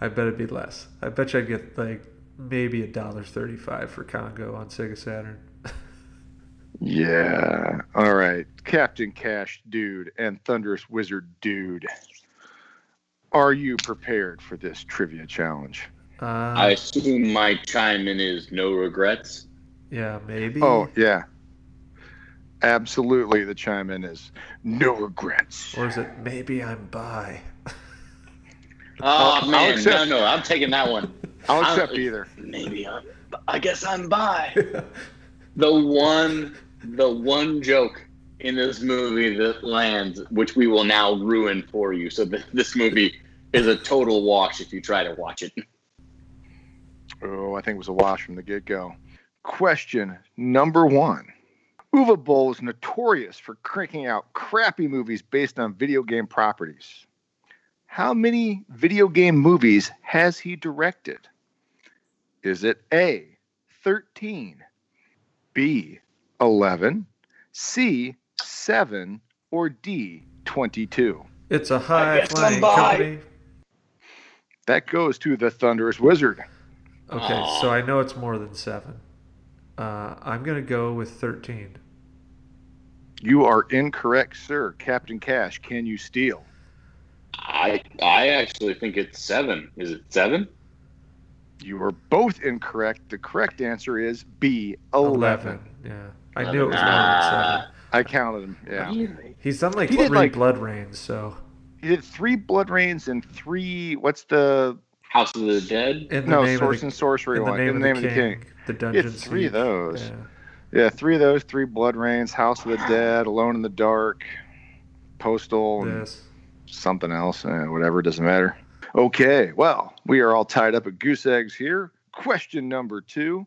I bet it'd be less. I bet you I'd get like maybe a dollar thirty-five for Congo on Sega Saturn. Yeah. All right. Captain Cash Dude and Thunderous Wizard Dude. Are you prepared for this trivia challenge? Uh, I assume my chime in is no regrets. yeah, maybe. Oh, yeah. Absolutely. The chime in is no regrets. Or is it maybe I'm by? Oh I'll man, accept- no, no, I'm taking that one. I'll I'll- accept either. Maybe I'm. I guess I'm by. the one, the one joke in this movie that lands, which we will now ruin for you. So th- this movie is a total wash if you try to watch it. Oh, I think it was a wash from the get go. Question number one Uwe Boll is notorious for cranking out crappy movies based on video game properties. How many video game movies has he directed? Is it A, 13, B, 11, C, 7, or D, 22? It's a high flying company. That goes to the Thunderous Wizard. Okay, Aw. so I know it's more than seven. Uh, I'm gonna go with thirteen. You are incorrect, sir. Captain Cash, can you steal? I I actually think it's seven. Is it seven? You are both incorrect. The correct answer is B, 11. Yeah, I knew it was more than seven. I counted them. Yeah. Really? He's done like He three did, like- BloodRaynes, so He did three BloodRaynes and three, what's the, House of the Dead. in the no, name Source of the, and Sorcery in the one. name, in of, the name the of the King. king, the dungeon. It's three of those. Yeah. Yeah, three of those, three BloodRaynes, House of the Dead, Alone in the Dark, Postal, and This. something else. Eh, whatever, doesn't matter. Okay, well, we are all tied up at goose eggs here. Question number two.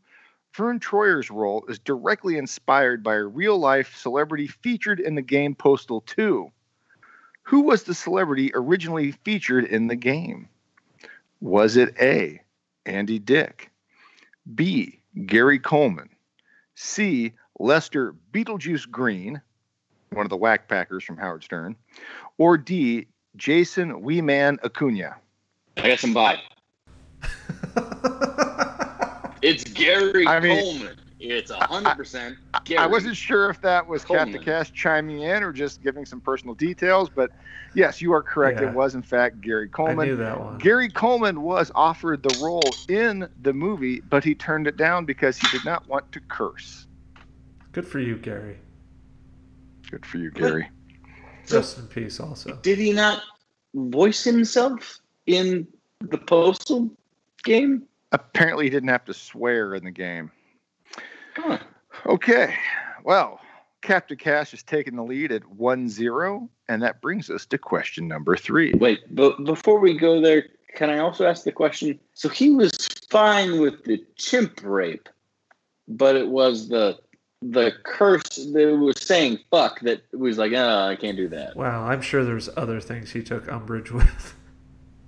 Vern Troyer's role is directly inspired by a real life celebrity featured in the game Postal 2. Who was the celebrity originally featured in the game? Was it A. Andy Dick, B. Gary Coleman, C. Lester Beetlejuice Green, one of the Wack Packers from Howard Stern, or D. Jason Weeman Acuna? I guess I'm by. It's Gary I mean- Coleman. It's a hundred percent Gary. I wasn't sure if that was Captain Coleman. Cash chiming in or just giving some personal details, but yes, you are correct. Yeah. It was, in fact, Gary Coleman. I Coleman. knew that one. Gary Coleman was offered the role in the movie, but he turned it down because he did not want to curse. Good for you, Gary. Good for you, Gary. So- Rest in peace, also. Did he not voice himself in the postal game? Apparently, he didn't have to swear in the game. Huh. Okay, well, Captain Cash is taking the lead at 1 0, and that brings us to question number three. Wait, but before we go there, can I also ask the question? So he was fine with the chimp rape, but it was the the curse that was saying fuck that was like, oh, I can't do that. Wow, I'm sure there's other things he took umbrage with.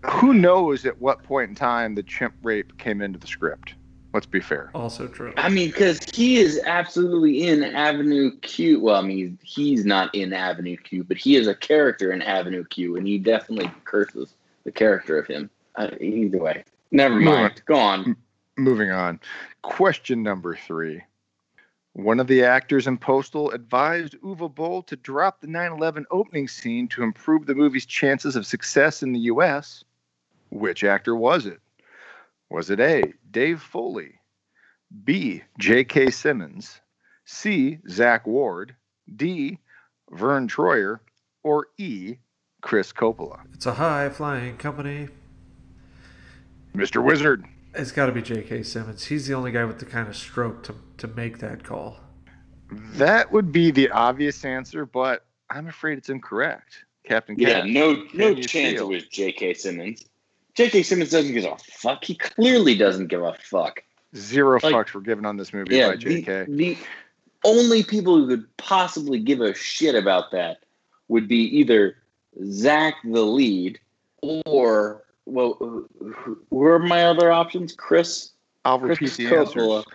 Who knows at what point in time the chimp rape came into the script? Let's be fair. Also true. I mean, because he is absolutely in Avenue Q. Well, I mean, he's not in Avenue Q, but he is a character in Avenue Q, and he definitely curses the character of him. Uh, either way, never Moving mind. Go on. Moving on. Question number three. One of the actors in Postal advised Uwe Boll to drop the 9 11 opening scene to improve the movie's chances of success in the U.S. Which actor was it? Was it A, Dave Foley, B, J.K. Simmons, C, Zack Ward, D, Vern Troyer, or E, Chris Coppola? It's a high flying company. Mr. Wizard. It's got to be J.K. Simmons. He's the only guy with the kind of stroke to, to make that call. That would be the obvious answer, but I'm afraid it's incorrect. Captain Yeah, Cash. no, no chance steal? it was J.K. Simmons. J.K. Simmons doesn't give a fuck. He clearly doesn't give a fuck. Zero Like- fucks were given on this movie Yeah, by JK. the only people who could possibly give a shit about that would be either Zack, the lead, or well, who- are my other options? Chris, I'll Chris repeat the Coppola. answers.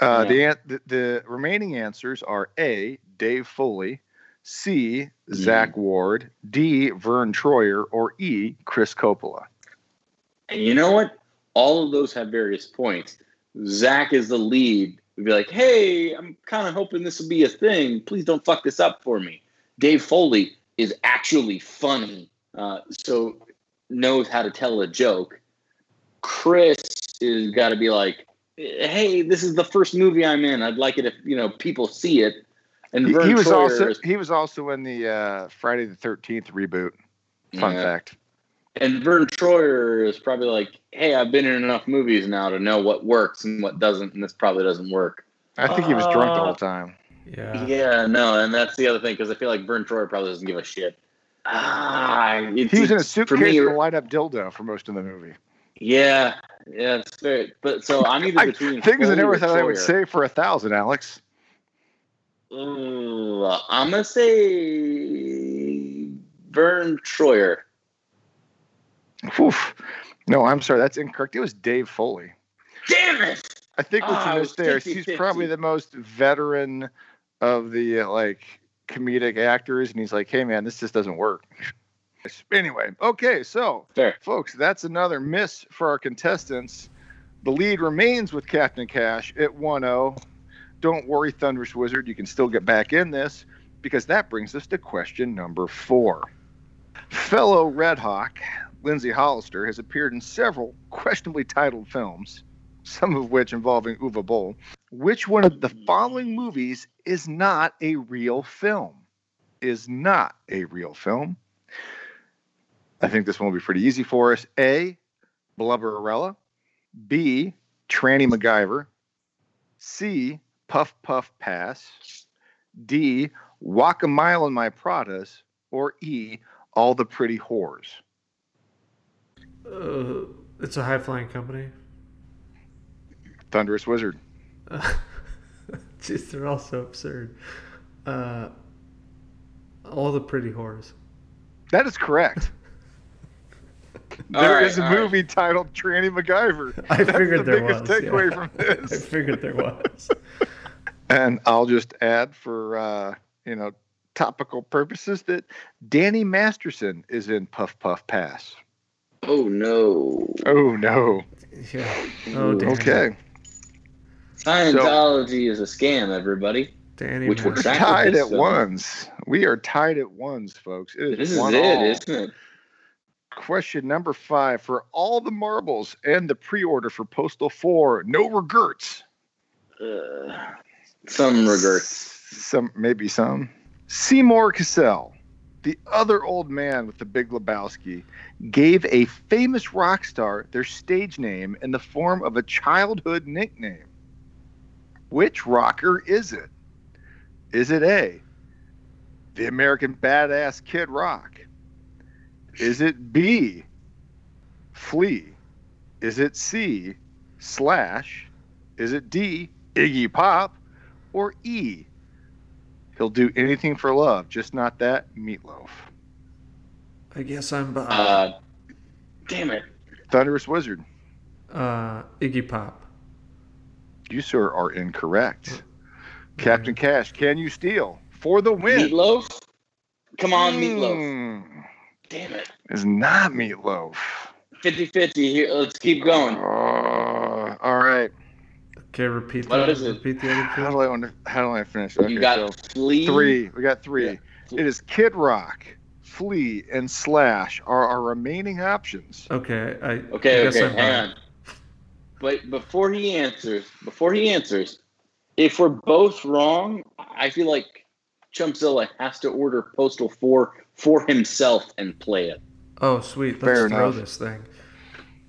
Uh, Yeah. the, the the remaining answers are A. Dave Foley, C. Mm-hmm. Zack Ward, D. Vern Troyer, or E. Chris Coppola. And you know what? All of those have various points. Zack is the lead. We'd be like, hey, I'm kind of hoping this will be a thing. Please don't fuck this up for me. Dave Foley is actually funny, uh, so knows how to tell a joke. Chris is got to be like, hey, this is the first movie I'm in. I'd like it if you know people see it. And He, Vern he was Troyer also is- he was also in the uh, Friday the Thirteenth reboot. Fun Yeah. fact. And Vern Troyer is probably like, hey, I've been in enough movies now to know what works and what doesn't, and this probably doesn't work. I think he was drunk the Uh, whole time. Yeah. Yeah, no, and that's the other thing because I feel like Vern Troyer probably doesn't give a shit. Ah, it's, He was in a suitcase for me. with a light up dildo for most of the movie. Yeah, yeah, it's fair. But so I'm either I, between things I Foley never or thought I would say for a thousand, Alex. Ooh, I'm gonna say Vern Troyer. Oof. No, I'm sorry, that's incorrect. It was Dave Foley. Damn it! I think what you it missed there is he's 50-50. probably the most veteran of the uh, like comedic actors, and he's like, "Hey, man, this just doesn't work." Anyway, okay, so Fair. folks, that's another miss for our contestants. The lead remains with Captain Cash at 1-0. Don't worry, Thunderous Wizard, you can still get back in this because that brings us to question number four. Fellow Red Hawk, Lindsay Hollister, has appeared in several questionably titled films, some of which involving Uwe Boll. Which one of the following movies is not a real film? Is not a real film. I think this one will be pretty easy for us. A. Blubberella. B. Tranny MacGyver. C. Puff Puff Pass. D. Walk a Mile in My Pradas. Or E. All the Pretty Whores. Uh, it's a high flying company. Thunderous Wizard. Jeez, they're all so absurd. Uh, all the pretty whores. That is correct. All There right, is a all right. movie titled Tranny MacGyver. I That's figured the there biggest was. takeaway yeah. from I figured there was. And I'll just add for uh, you know topical purposes that Danny Masterson is in Puff Puff Pass. Oh no! Oh no. Yeah. Oh, Danny. Okay. Scientology is a scam, everybody. Danny. Which we're tied at film. ones. We are tied at ones, folks. It is This is one it, all. isn't it? Question number five for all the marbles and the pre-order for Postal Four. No regrets. Uh, some regrets. Some maybe some. Seymour Cassel, the other old man with the Big Lebowski, gave a famous rock star their stage name in the form of a childhood nickname. Which rocker is it? Is it A, the American Badass Kid Rock? Is it B, Flea? Is it C, Slash? Is it D, Iggy Pop? Or E, he'll do anything for love, just not that meatloaf? I guess I'm Bob. Uh, damn it! Thunderous Wizard, Uh, Iggy Pop. you, sir, are incorrect. Captain Cash, can you steal for the win? Meatloaf. Come on, meatloaf. Mm, Damn it! Is not meatloaf. 50-50 Here, let's keep going. Uh, all right. Okay, repeat What that. is it? Repeat the other two? How do I want to, how do I finish? Okay, you got so Flea. three. We got three. Yeah. It is Kid Rock, Flea, and Slash are our remaining options. Okay, I. I Okay, guess okay, I'm hang Bob. but before he answers, before he answers, if we're both wrong, I feel like Chumpzilla has to order Postal 4 for himself and play it. Oh, sweet. Let's Fair throw enough. this thing.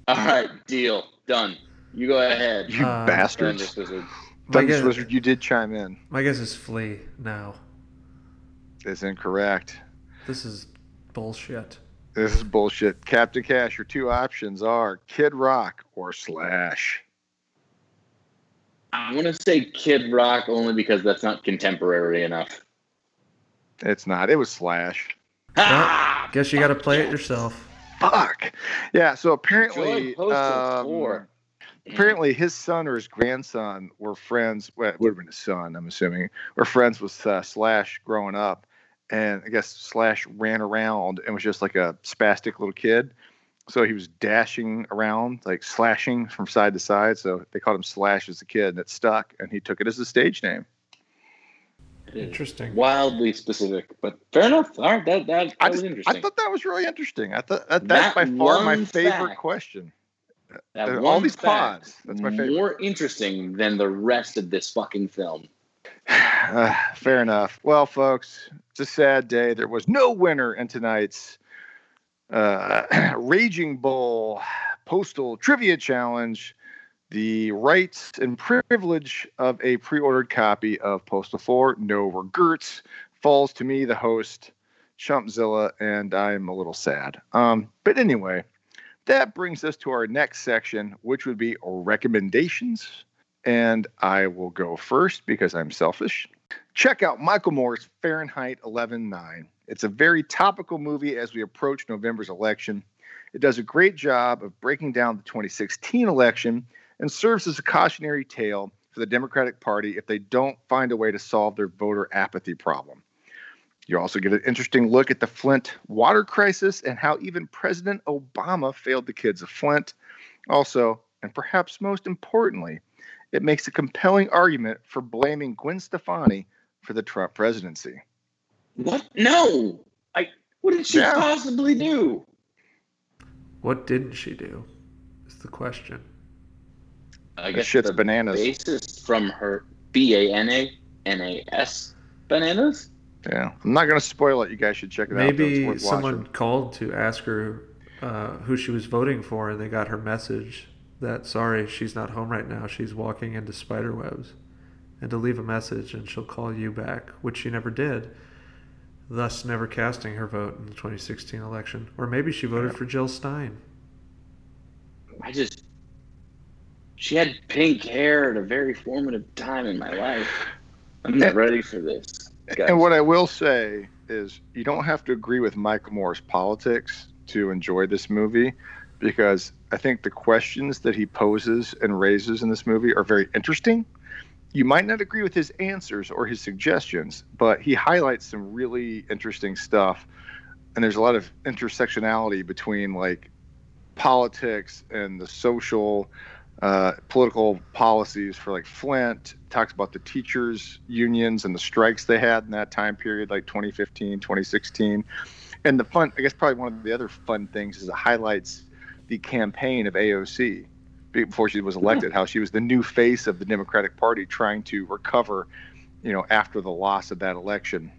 All right, deal. Done. You go ahead. You Uh, bastards. Dungeon Wizard. Guess, Wizard, you did chime in. my guess is Flea now. Is incorrect. This is bullshit. This is bullshit. Captain Cash, your two options are Kid Rock or Slash. I want to say Kid Rock only because that's not contemporary enough. It's not. It was Slash. Ah! Guess you got to play it yourself. Fuck. Yeah. So apparently, Join Postal um, 4. Apparently his son or his grandson were friends. Well, it would have been his son, I'm assuming, were friends with uh, Slash growing up. And I guess Slash ran around and was just like a spastic little kid. So he was dashing around, like slashing from side to side. So they called him Slash as a kid, and it stuck. And he took it as a stage name. Interesting. Wildly specific, but fair enough. All right, that, that, that I, was just, interesting. I thought that was really interesting. I thought that, that's That by far my favorite fact. question. That all these pods, that's my favorite. More interesting than the rest of this fucking film. Uh, fair enough. Well, folks, it's a sad day. There was no winner in tonight's uh, Raging Boll Postal Trivia Challenge. The rights and privilege of a pre ordered copy of Postal 4, No Regrets, falls to me, the host, Chumpzilla, and I'm a little sad. Um, but anyway, that brings us to our next section, which would be recommendations and I will go first because I'm selfish. Check out Michael Moore's Fahrenheit 11.9. It's a very topical movie as we approach November's election. It does a great job of breaking down the 2016 election and serves as a cautionary tale for the Democratic Party if they don't find a way to solve their voter apathy problem. You also get an interesting look at the Flint water crisis and how even President Obama failed the kids of Flint. Also, and perhaps most importantly, it makes a compelling argument for blaming Gwen Stefani for the Trump presidency. What? No. I. What did she Yeah. possibly do? What didn't she do? Is the question. I guess shit's the bananas. basis from her B A N A N A S bananas. Yeah, I'm not going to spoil it. You guys should check it out. Maybe someone watching. called to ask her uh, who she was voting for, and they got her message that sorry, she's not home right now. She's walking into spider webs, and to leave a message, and she'll call you back, which she never did. Thus, never casting her vote in the 2016 election, or maybe she voted for Jill Stein. I just. She had pink hair at a very formative time in my life. I'm not ready for this. And what I will say is, you don't have to agree with Michael Moore's politics to enjoy this movie, because I think the questions that he poses and raises in this movie are very interesting. You might not agree with his answers or his suggestions, but he highlights some really interesting stuff. And there's a lot of intersectionality between like politics and the social uh, political policies for like Flint. Talks about the teachers' unions and the strikes they had in that time period, like 2015, 2016. And the fun, I guess, probably one of the other fun things is it highlights the campaign of AOC before she was elected, how she was the new face of the Democratic Party trying to recover, you know, after the loss of that election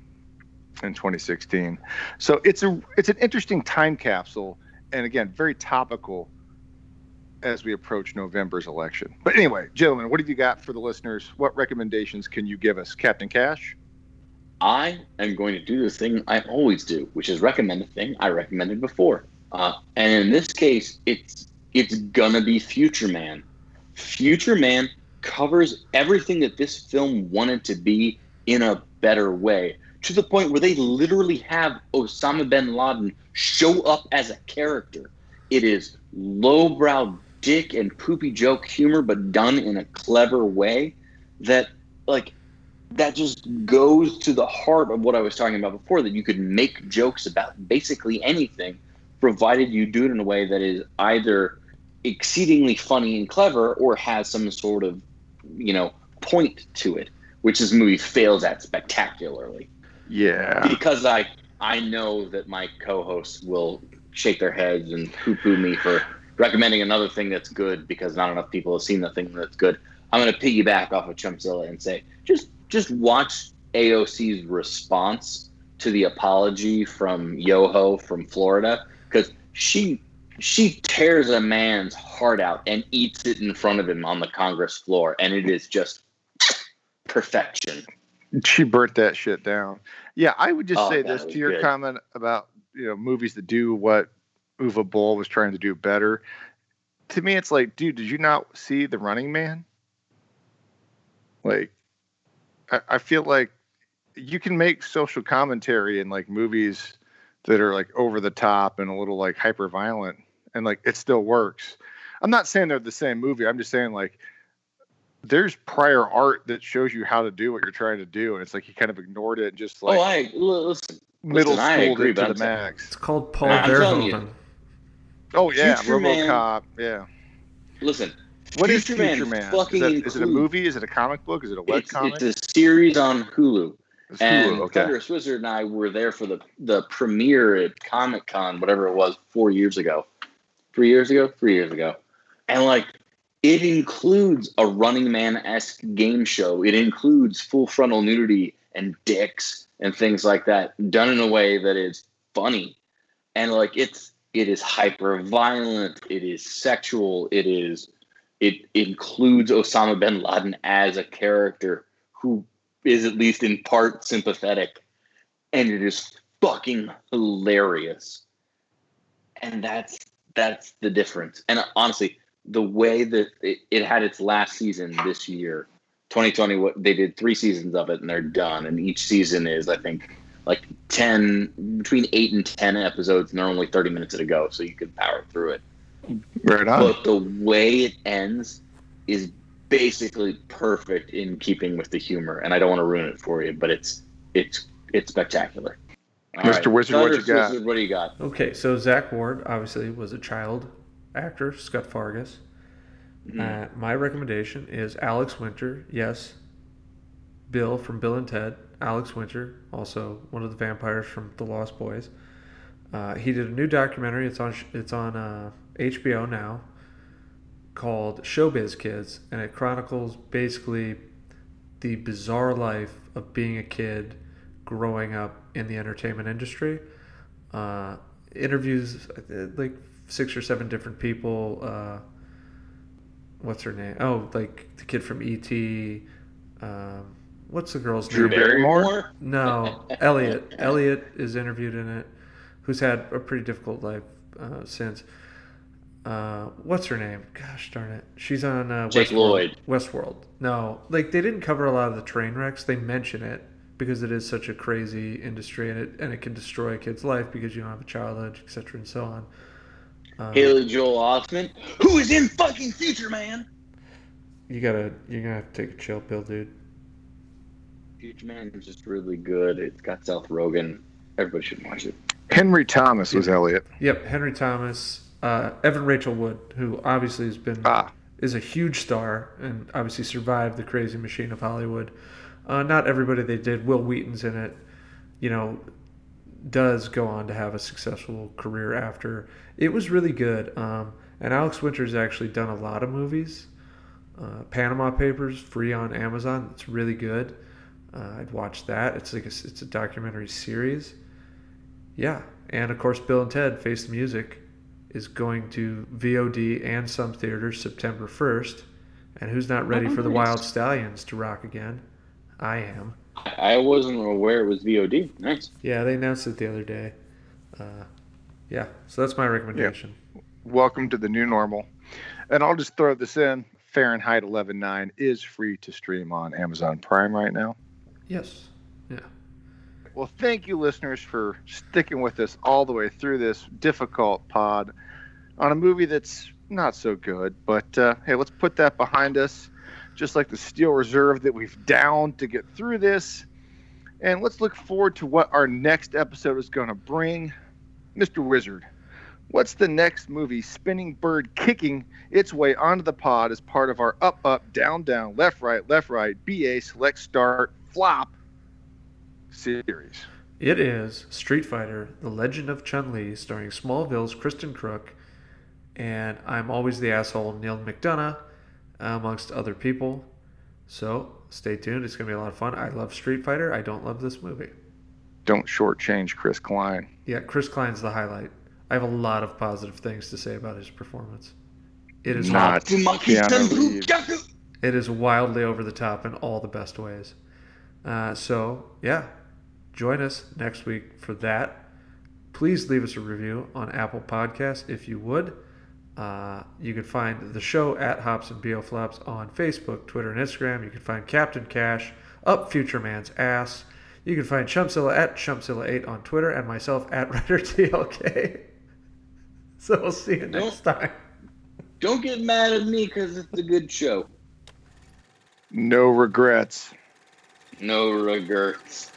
in 2016. So it's a it's an interesting time capsule, and again, very topical as we approach November's election. But anyway, gentlemen, what have you got for the listeners? What recommendations can you give us, Captain Cash? I am going to do the thing I always do, which is recommend a thing I recommended before. Uh, and in this case, it's it's gonna be Future Man. Future Man covers everything that this film wanted to be in a better way, to the point where they literally have Osama bin Laden show up as a character. It is lowbrow dick and poopy joke humor, but done in a clever way that like that just goes to the heart of what I was talking about before that you could make jokes about basically anything, provided you do it in a way that is either exceedingly funny and clever or has some sort of, you know, point to it, which this movie fails at spectacularly. Yeah. Because I I know that my co-hosts will shake their heads and poo-poo me for recommending another thing that's good because not enough people have seen the thing that's good. I'm going to piggyback off of Chumpzilla and say just just watch AOC's response to the apology from Yoho from Florida because she she tears a man's heart out and eats it in front of him on the Congress floor, and it is just perfection. She burnt that shit down. Yeah, I would just Oh, say this to your good. comment about you know movies that do what Uwe Boll was trying to do better. To me, it's like, dude, did you not see The Running Man? Like, I, I feel like you can make social commentary in like movies that are like over the top and a little like hyper violent, and like it still works. I'm not saying they're the same movie. I'm just saying like there's prior art that shows you how to do what you're trying to do, and it's like he kind of ignored it and just oh, like oh, I l- listen. middle listen, I schooled agree, it to the max. It's called Paul I'm telling you. Verhoeven. Oh yeah, Future Man- RoboCop. Yeah. Listen, What is Future Man Future Man? Is, fucking that, is it a movie? Is it a comic book? Is it a web it's, comic? it's a series on Hulu. It's And Hulu, okay. Thunderous Wizard and I were there for the the premiere at Comic Con, whatever it was, four years ago, three years ago, three years ago, and like it includes a Running Man esque game show. It includes full frontal nudity and dicks and things like that, done in a way that is funny, and like it's it is hyper violent. It is sexual. It is it includes Osama bin Laden as a character who is at least in part sympathetic and it is fucking hilarious and that's that's the difference and honestly the way that it, it had its last season this year 2020 what they did three seasons of it and they're done and each season is i think like 10 between 8 and 10 episodes and they're only 30 minutes to go so you can power through it Right on. but the way it ends is basically perfect in keeping with the humor and i don't want to ruin it for you but it's it's it's spectacular All Mr. Wizard, what you got? Wizard, what do you got Okay, so Zack Ward obviously was a child actor, Scott Farkus. Mm-hmm. Uh, my recommendation is Alex Winter. Yes, Bill from Bill and Ted. Alex Winter, also one of the vampires from The Lost Boys. Uh, he did a new documentary. It's on it's on uh, HBO now, called Showbiz Kids, and it chronicles basically the bizarre life of being a kid growing up in the entertainment industry. Uh, interviews uh, like six or seven different people. Uh, what's her name? Oh, like the kid from ET. Um, what's the girl's Drew name? Barrymore? No, Elliot. Elliot is interviewed in it, who's had a pretty difficult life uh, since. Uh, what's her name? Gosh darn it, she's on uh, Jake Westworld. Lloyd. Westworld. No, like they didn't cover a lot of the train wrecks. They mention it because it is such a crazy industry and it and it can destroy a kid's life because you don't have a childhood, etc. and so on. Um, haley joel osment who is in fucking future man you gotta you're gonna have to take a chill pill, dude. Future man is just really good it's got Seth rogen everybody should watch it Henry Thomas was Elliot. Yep, Henry Thomas, uh, Evan Rachel Wood, who obviously has been Ah, is a huge star and obviously survived the crazy machine of Hollywood. Uh, not everybody they did. Wil Wheaton's in it, you know, does go on to have a successful career after. It was really good. Um, and Alex Winter's actually done a lot of movies. Uh, Panama Papers, free on Amazon. It's really good. Uh, I'd watch that. It's like a, it's a documentary series. Yeah, and of course, Bill and Ted Face the Music is going to VOD and some theaters September 1st. And who's not ready Oh, for the. Wild Stallions to rock again? I am. i wasn't aware it was vod nice Yeah, they announced it the other day. Uh, yeah, so that's my recommendation. welcome to the new normal. And I'll just throw this in. Fahrenheit 11.9 is free to stream on Amazon Prime right now. Yes. Yeah. Well, thank you, listeners, for sticking with us all the way through this difficult pod on a movie that's not so good. But uh, hey, let's put that behind us, just like the Steel Reserve that we've downed to get through this. And let's look forward to what our next episode is going to bring. Mr. Wizard, what's the next movie Spinning Bird kicking its way onto the pod as part of our up, up, down, down, left, right, left, right, BA, select, start, flop series? It is Street Fighter: The Legend of Chun Li, starring Smallville's Kristin Kreuk and I'm always the asshole Neil McDonough, amongst other people. So stay tuned. It's gonna be a lot of fun. I love Street Fighter. I don't love this movie. Don't shortchange Chris Klein. Yeah, Chris Klein's the highlight. I have a lot of positive things to say about his performance. It is Not Keanu Reeves. It is wildly over the top in all the best ways. Uh, so, yeah, join us next week for that. Please leave us a review on Apple Podcasts if you would. Uh, you can find the show at Hops and Bo Flops on Facebook, Twitter, and Instagram. You can find Captain Cash up Future Man's ass. You can find Chumpzilla at Chumpzilla8 on Twitter and myself at WriterTLK. So we'll see you next time. Don't get mad at me because it's a good show. No regrets. No regrets.